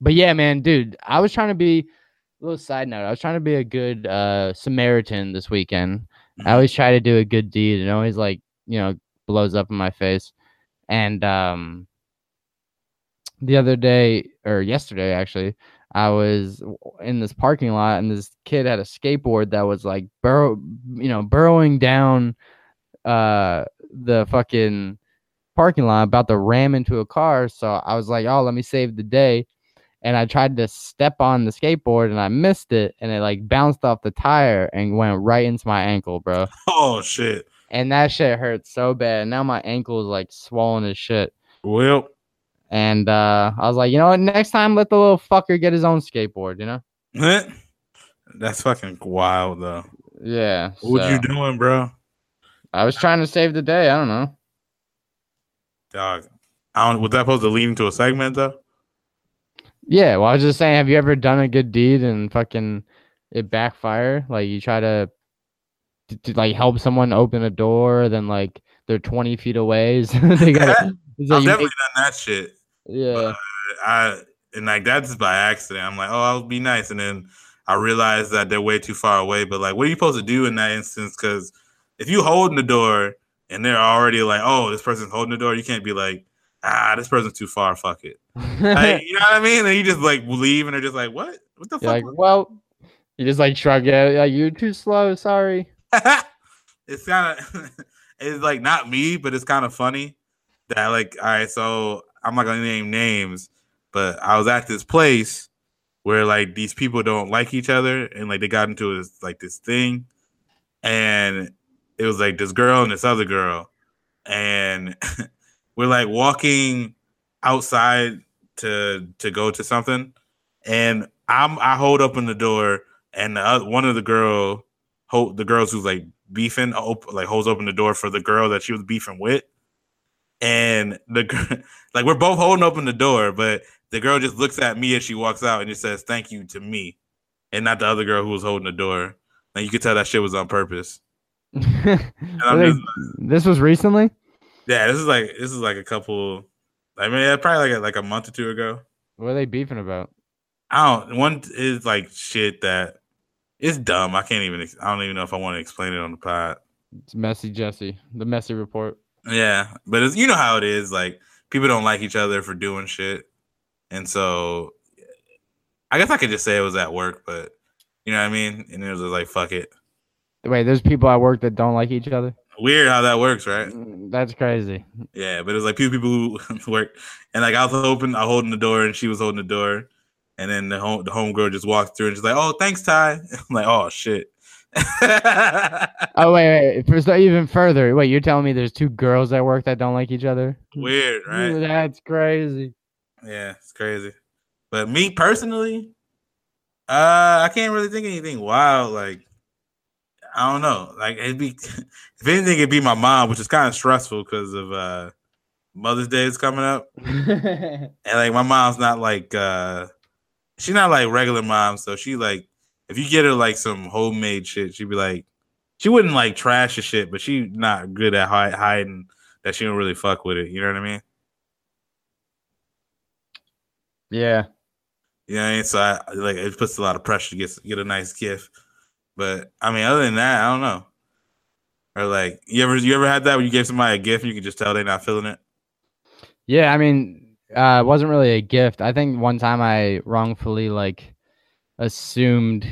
but yeah, man, dude, I was trying to be. A little side note: I was trying to be a good uh Samaritan this weekend. I Mhm. always try to do a good deed, and always like you know blows up in my face. And um, the other day or yesterday, actually, I was in this parking lot, and this kid had a skateboard that was like burrow, you know, burrowing down uh the fucking parking lot, about to ram into a car. So I was like, oh, let me save the day. And I tried to step on the skateboard and I missed it, and it like bounced off the tire and went right into my ankle, bro. Oh shit. And that shit hurt so bad. Now my ankle is like swollen as shit. Well, And uh, I was like, you know what? Next time, let the little fucker get his own skateboard. You know? that's fucking wild though. Yeah. What you so doing, bro? I was trying to save the day. I don't know. Dog. I don't. Was that supposed to lead into a segment though? Yeah. Well, I was just saying, have you ever done a good deed and fucking it backfire? Like you try to, to, to, like help someone open a door, then like they're twenty feet away. So they got. I've you definitely make- done that shit. Yeah. I and like that's by accident. I'm like, oh, I'll be nice, and then I realize that they're way too far away. But like, what are you supposed to do in that instance? Because if you holding the door and they're already like, oh, this person's holding the door, you can't be like, ah, this person's too far. Fuck it. Like, you know what I mean? And you just like leave, and they're just like, what? What the You're fuck? like, well, you just like shrug it. Like you're too slow. Sorry. it's kind of it's like not me, but it's kind of funny that like all right, so I'm not gonna name names, but I was at this place where like these people don't like each other and like they got into this like this thing and it was like this girl and this other girl and we're like walking outside to to go to something and I'm I hold open the door and the other, one of the girl hold the girls who's like beefing op- like holds open the door for the girl that she was beefing with and the like we're both holding open the door but the girl just looks at me as she walks out and just says thank you to me and not the other girl who was holding the door and you could tell that shit was on purpose just- this was recently. yeah this is like this is like a couple i mean yeah, probably like a, like a month or two ago What are they beefing about? i don't one is like shit that it's dumb i can't even i don't even know if i want to explain it on the pod It's messy Jesse, the messy report. Yeah, but it's, you know how it is. Like people don't like each other for doing shit, and so I guess I could just say it was at work, but you know what I mean. And it was just like fuck it. Wait, there's people at work that don't like each other. Weird how that works, right? Mm, That's crazy. Yeah, but it was like two people who work, and like I was open, I holding the door, and she was holding the door, and then the home the homegirl just walked through and she's like, "Oh, thanks, Ty." I'm like, "Oh shit." Oh wait, wait. For so even further, wait, you're telling me there's two girls at work that don't like each other? Weird, right? That's crazy. Yeah, it's crazy. But me personally, uh, I can't really think of anything wild. Like, I don't know. Like, it'd be if anything, it'd be my mom, which is kind of stressful because of uh Mother's Day is coming up, and like my mom's not like uh she's not like regular mom, so she like if you get her like some homemade shit, she'd be like she wouldn't like trash the shit, but she not good at hi- hiding that she don't really fuck with it. You know what I mean? yeah. You know what I mean? So I like it puts a lot of pressure to get get a nice gift. But I mean, other than that, I don't know. Or like you ever you ever had that when you gave somebody a gift and you can just tell they're not feeling it? Yeah, I mean, uh, it wasn't really a gift. I think one time I wrongfully like assumed,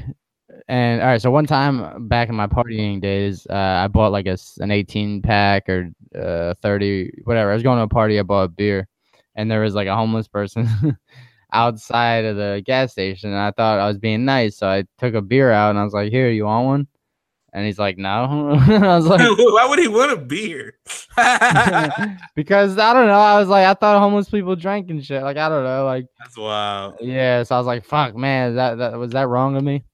and all right. So one time back in my partying days, uh, I bought like a an 18 pack or uh, 30, whatever. I was going to a party. I bought a beer, and there was like a homeless person outside of the gas station. And I thought I was being nice, so I took a beer out and I was like, "Here, you want one?" And he's like, "No." I was like, Why would he want a beer? because I don't know. I was like, I thought homeless people drank and shit. Like I don't know. Like That's wild. yeah. So I was like, fuck, man. That that was that wrong of me?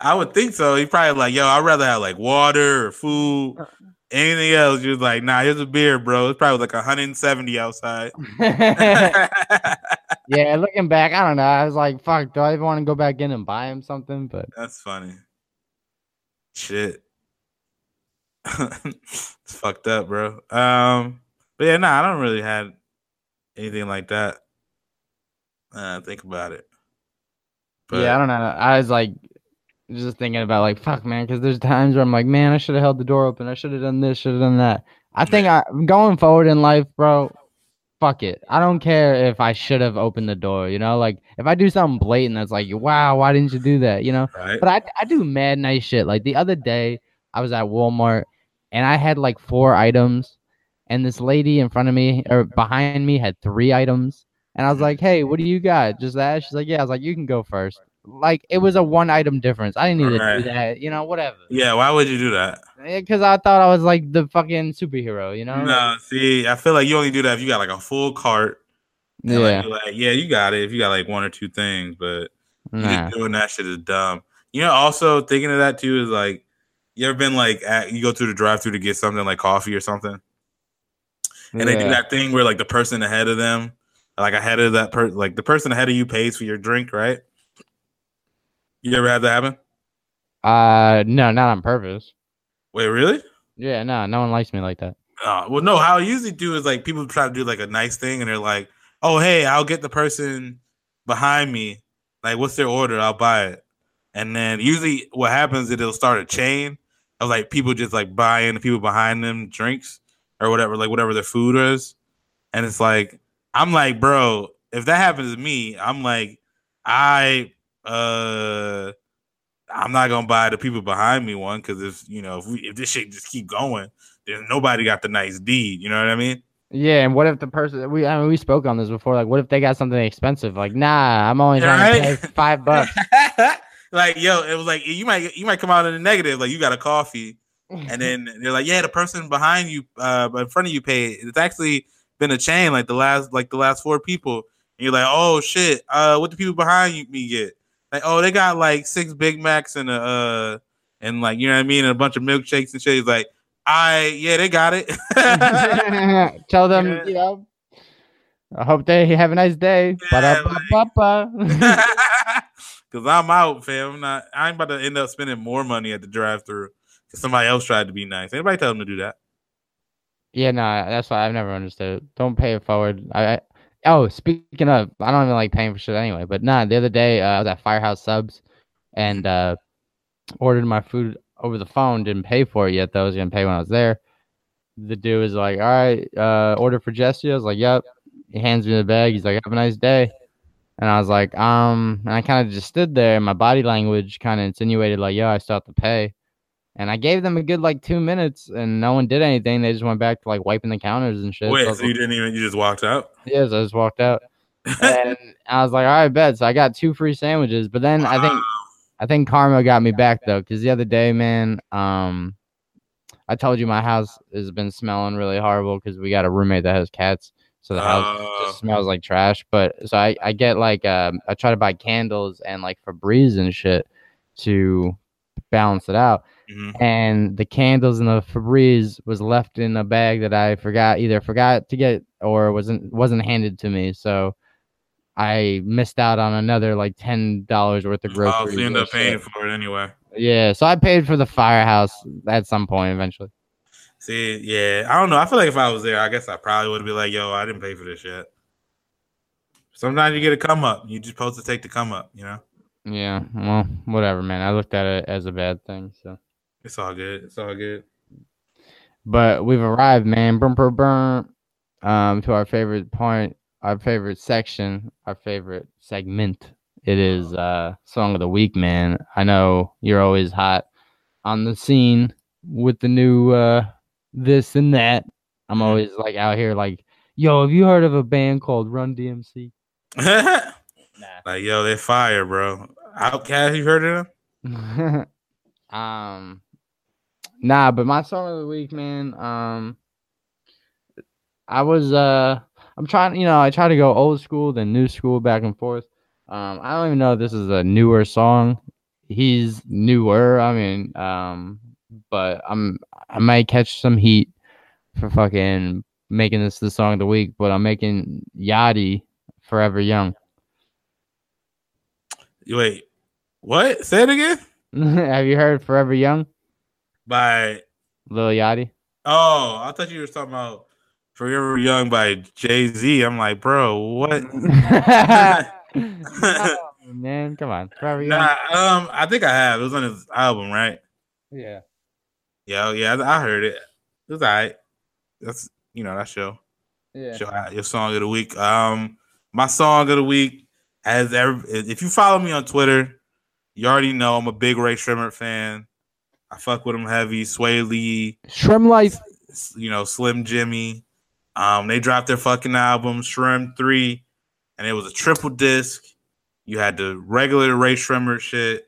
I would think so. He probably like, yo, I'd rather have like water or food, uh. anything else. You're like, nah, here's a beer, bro. It's probably like 170 outside. Yeah. Looking back, I don't know. I was like, fuck. Do I even want to go back in and buy him something? But That's funny. Shit. it's fucked up, bro. Um, But yeah, nah, I don't really had anything like that. Uh, think about it. yeah, I don't know. I was like just thinking about like fuck man, because there's times where I'm like, man, I should have held the door open. I should have done this, should have done that. I think I going forward in life, bro. Fuck it. I don't care if I should have opened the door. You know, like if I do something blatant that's like, wow, why didn't you do that? You know. right? But I I do mad nice shit. Like the other day, I was at Walmart and I had like four items, and this lady in front of me or behind me had three items, and I was mm. like, "Hey, what do you got?" Just that. She's like, "Yeah." I was like, "You can go first. Like it was a one item difference. I didn't need to do that. You know, whatever. yeah, why would you do that? Because I thought I was like the fucking superhero. You know? No, see, I feel like you only do that if you got like a full cart. like, Yeah. you're like, yeah, you got it if you got like one or two things, but Nah. doing that shit is dumb. You know, also thinking of that too is like, you ever been like, at, you go through the drive through to get something like coffee or something, and they do that thing where like the person ahead of them, like ahead of that person, like the person ahead of you pays for your drink, right? You ever had that happen? Uh, no, not on purpose. Wait, really? Yeah, no, no one likes me like that. Uh, well, no. How I usually do is like people try to do like a nice thing, and they're like, "Oh, hey, I'll get the person behind me. Like, what's their order? I'll buy it." And then usually, what happens is it'll start a chain of like people just like buying the people behind them drinks or whatever, like whatever their food is. And it's like, I'm like, bro, if that happens to me, I'm like, I uh. I'm not gonna buy the people behind me one because if you know if, we, if this shit just keep going, then nobody got the nice deed. You know what I mean? Yeah, and what if the person we I mean we spoke on this before? Like, what if they got something expensive? Like, nah, I'm only trying to Right? pay five bucks. like, yo, it was like you might you might come out in the negative, like you got a coffee, and then they're like, yeah, the person behind you, uh, in front of you paid. It's actually been a chain, like the last like the last four people. And you're like, oh shit, uh, what the people behind you me get? Like, oh, they got like six Big Macs and a uh, and like you know what I mean, and a bunch of milkshakes and shit. He's like, I yeah, they got it. Tell them, Yeah. you know. I hope they have a nice day. Yeah. Cause I'm out, fam. I'm not. I ain't about to end up spending more money at the drive-through because somebody else tried to be nice. Anybody tell them to do that? yeah, no, that's why I've never understood. Don't pay it forward. I oh, speaking of, I don't even like paying for shit anyway. But nah, the other day uh, I was at Firehouse Subs and uh ordered my food over the phone. Didn't pay for it yet. though. I was gonna pay when I was there. The dude was like, "All right, uh, order for Jesse." I was like, "Yep." He hands me the bag. He's like, "Have a nice day." And I was like, um, and I kind of just stood there, and my body language kind of insinuated like, "Yo, I still have to pay." And I gave them a good like two minutes, and no one did anything. They just went back to like wiping the counters and shit. Wait, was so you didn't even? You just walked out? Yes, I just walked out. and I was like, all right, bet. So I got two free sandwiches. But then I think I think karma got me back though, because the other day, man, um, I told you my house has been smelling really horrible because we got a roommate that has cats, so the house Oh. just smells like trash. But so I I get like um I try to buy candles and like Febreze and shit to balance it out. Mhm. And the candles and the Febreze was left in a bag that I forgot either forgot to get or wasn't wasn't handed to me. So I missed out on another like ten dollars worth of Oh, groceries. so you end up paying for it anyway. Yeah, so I paid for the firehouse at some point eventually. See, yeah, I don't know. I feel like if I was there, I guess I probably would be like, "Yo, I didn't pay for this shit." Sometimes you get a come up. You just supposed to take the come up. You know, Yeah, well, whatever, man. I looked at it as a bad thing. So, it's all good. It's all good. but we've arrived, man. Burn, burn, burn. Um, to our favorite point, our favorite section, our favorite segment. It is uh song of the week, man. I know you're always hot on the scene with the new uh this and that. I'm Mhm. always like out here like, yo, have you heard of a band called Run DMC? like, yo, they're fire, bro. OutKast, you heard of them? um nah but my song of the week man um i was uh i'm trying you know i try to go old school then new school back and forth um i don't even know if this is a newer song he's newer i mean um but i'm i might catch some heat for fucking making this the song of the week but i'm making yachty forever young Wait, what? Say it again. have you heard forever young By lil yachty oh, I thought you were talking about Forever Young by Jay Z. I'm like, bro, what? Oh, man, come on. Forever Young. nah, um, I think I have. It was on his album, right? Yeah. Yeah, yeah, I heard it. It was alright. That's you know that show. Yeah. your, your song of the week. Um, my song of the week As ever. If you follow me on Twitter, you already know I'm a big Rae Sremmurd fan. I fuck with him heavy. Swae Lee, SremmLife. you know Slim Jimmy. Um, they dropped their fucking album Shrimp Three, and it was a triple disc. You had the regular Rae Sremmurd shit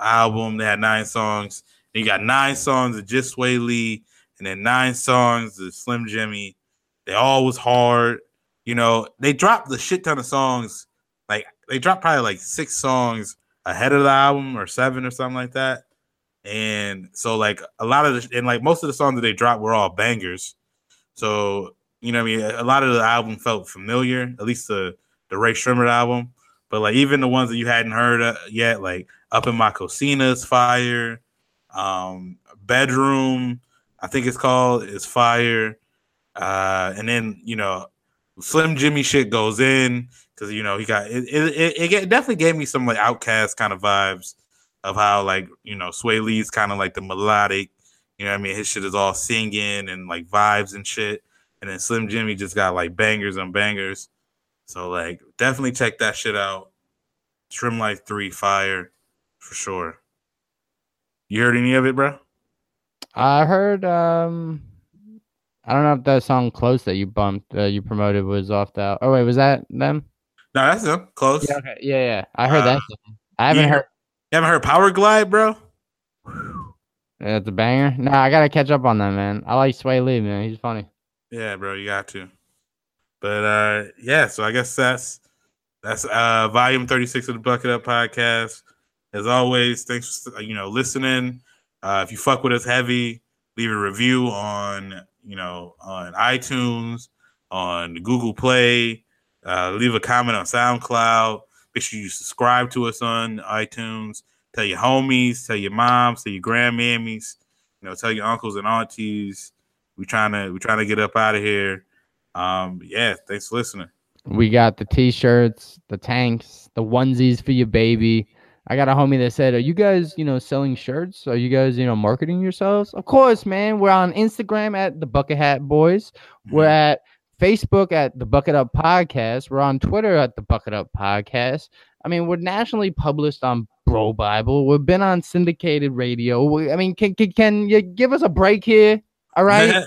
album. They had nine songs. Then you got nine songs of just Swae Lee, and then nine songs of Slim Jimmy. They all was hard. You know, they dropped the shit ton of songs. Like they dropped probably like six songs ahead of the album or seven or something like that. And so like a lot of the and like most of the songs that they dropped were all bangers. So you know, I mean, a lot of the album felt familiar, at least the the Rae Sremmurd album. But like even the ones that you hadn't heard uh, yet, like Up in My Cocina's Fire, um, Bedroom, I think it's called, is Fire. Uh, and then you know, Slim Jxmmi shit goes in because you know he got it. It, it, it definitely gave me some like OutKast kind of vibes of how like you know Swae Lee's kind of like the melodic. You know what I mean? His shit is all singing and like vibes and shit. And then Slim Jxmmi just got like bangers on bangers. So like definitely check that shit out. SremmLife 3 Fire for sure. You heard any of it, bro? I heard. Um, I don't know if that song "Close" that you bumped, uh, you promoted, was off that. Oh wait, was that them? No, that's them. Close. Yeah. Okay. Yeah, yeah. I heard that. Uh, Song. I haven't heard. You haven't heard Powerglide, bro? That's a banger. Nah, I gotta catch up on that, man. I like Swae Lee, man. He's funny. Yeah, bro, you got to. But uh yeah, so I guess that's that's uh volume 36 of the Bucket Up podcast. As always, thanks for you know listening. Uh if you fuck with us heavy, leave a review on you know on iTunes, on Google Play, uh leave a comment on SoundCloud. Make sure you subscribe to us on iTunes. Tell your homies, tell your moms, tell your grandmammies, you know, tell your uncles and aunties. We trying to we trying to get up out of here. Um, yeah, thanks for listening. We got the t-shirts, the tanks, the onesies for your baby. I got a homie that said, "Are you guys, you know, selling shirts? Are you guys, you know, marketing yourselves?" Of course, man. We're on Instagram at the Bucket Hat Boys. We're at Facebook at the Bucket Up Podcast. We're on Twitter at the Bucket Up Podcast. I mean, we're nationally published on BroBible. We've been on syndicated radio. We, I mean, can, can can you give us a break here? All right.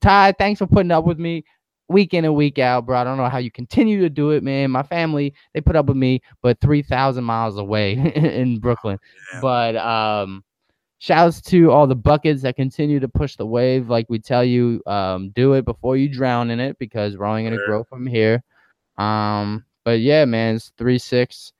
Ty, thanks for putting up with me week in and week out, bro. I don't know how you continue to do it, man. My family, they put up with me, but 3,000 miles away in Brooklyn. Yeah. But um shouts to all the buckets that continue to push the wave like we tell you um do it before you drown in it because we're only going to grow from here. Um but yeah, man, it's 3-6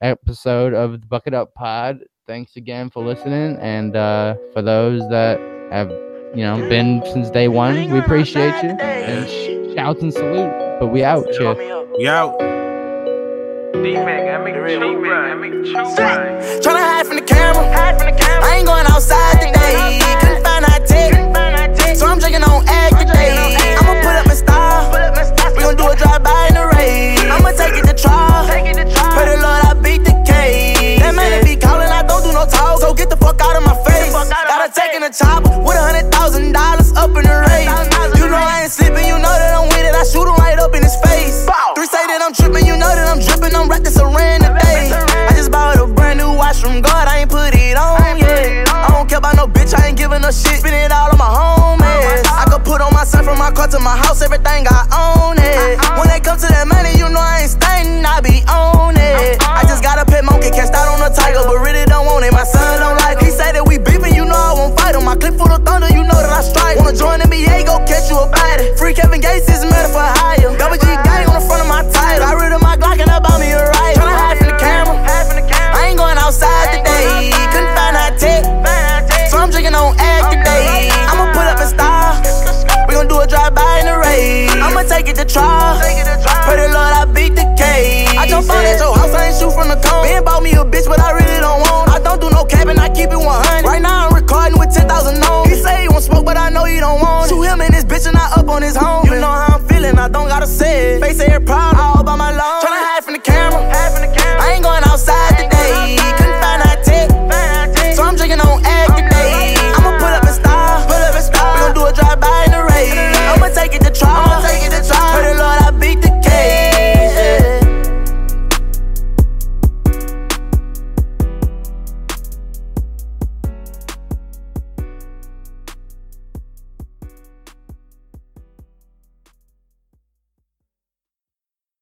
episode of the Bucket Up Pod. Thanks again for listening and uh for those that have you know, been since day one. We appreciate you and sh- shouts and salute. But we out. Cheers. we out. Tryna hide from the camera. I ain't going outside today. Couldn't find our tech. So I'm drinking on egg today. I'ma put up my style. We gon' do a drive by in the rain. I'ma take it to trial. Pray the Lord I beat the case. That man be calling, I don't do no talk. So get the fuck out of my face. Gotta take in a chopper with a hundred thousand dollars up in the race. You know I ain't sleeping, you know that I'm with it. I shoot him right up in his face. I'm it's a rain today. I just bought a brand new watch from God, I ain't put it about no bitch, I ain't giving a shit. Spend it all on my homies. I could put on my son from my car to my house, everything I own it. When they come to that money, you know I ain't stunting, I be on it. I just got a pet monkey, catch out on a tiger, but really don't want it. My son don't like it. He say that we beefing, you know I won't fight him. My clip full of thunder, you know that I strike. Wanna join NBA, go catch you a body. Free Kevin Gates is murder for hire. Double G gang on the front of my title. I rid of my Glock and I bought me a riot. Tryna hide from the camera. I ain't going outside today. I'ma take it to trial. Pray the Lord I beat the case. I jump out at your house, I ain't shoot from the cone. Ben bought me a bitch, but I really don't want. I don't do no capping, I keep it 100. Right now I'm recording with 10,000 on. He say he won't smoke, but I know he don't want. It. Shoot him and his bitch, and I up on his home. You know how I'm feeling, I don't gotta say it. Face every problem, all by my lawn. Tryna hide from the camera. I ain't going outside today. Couldn't find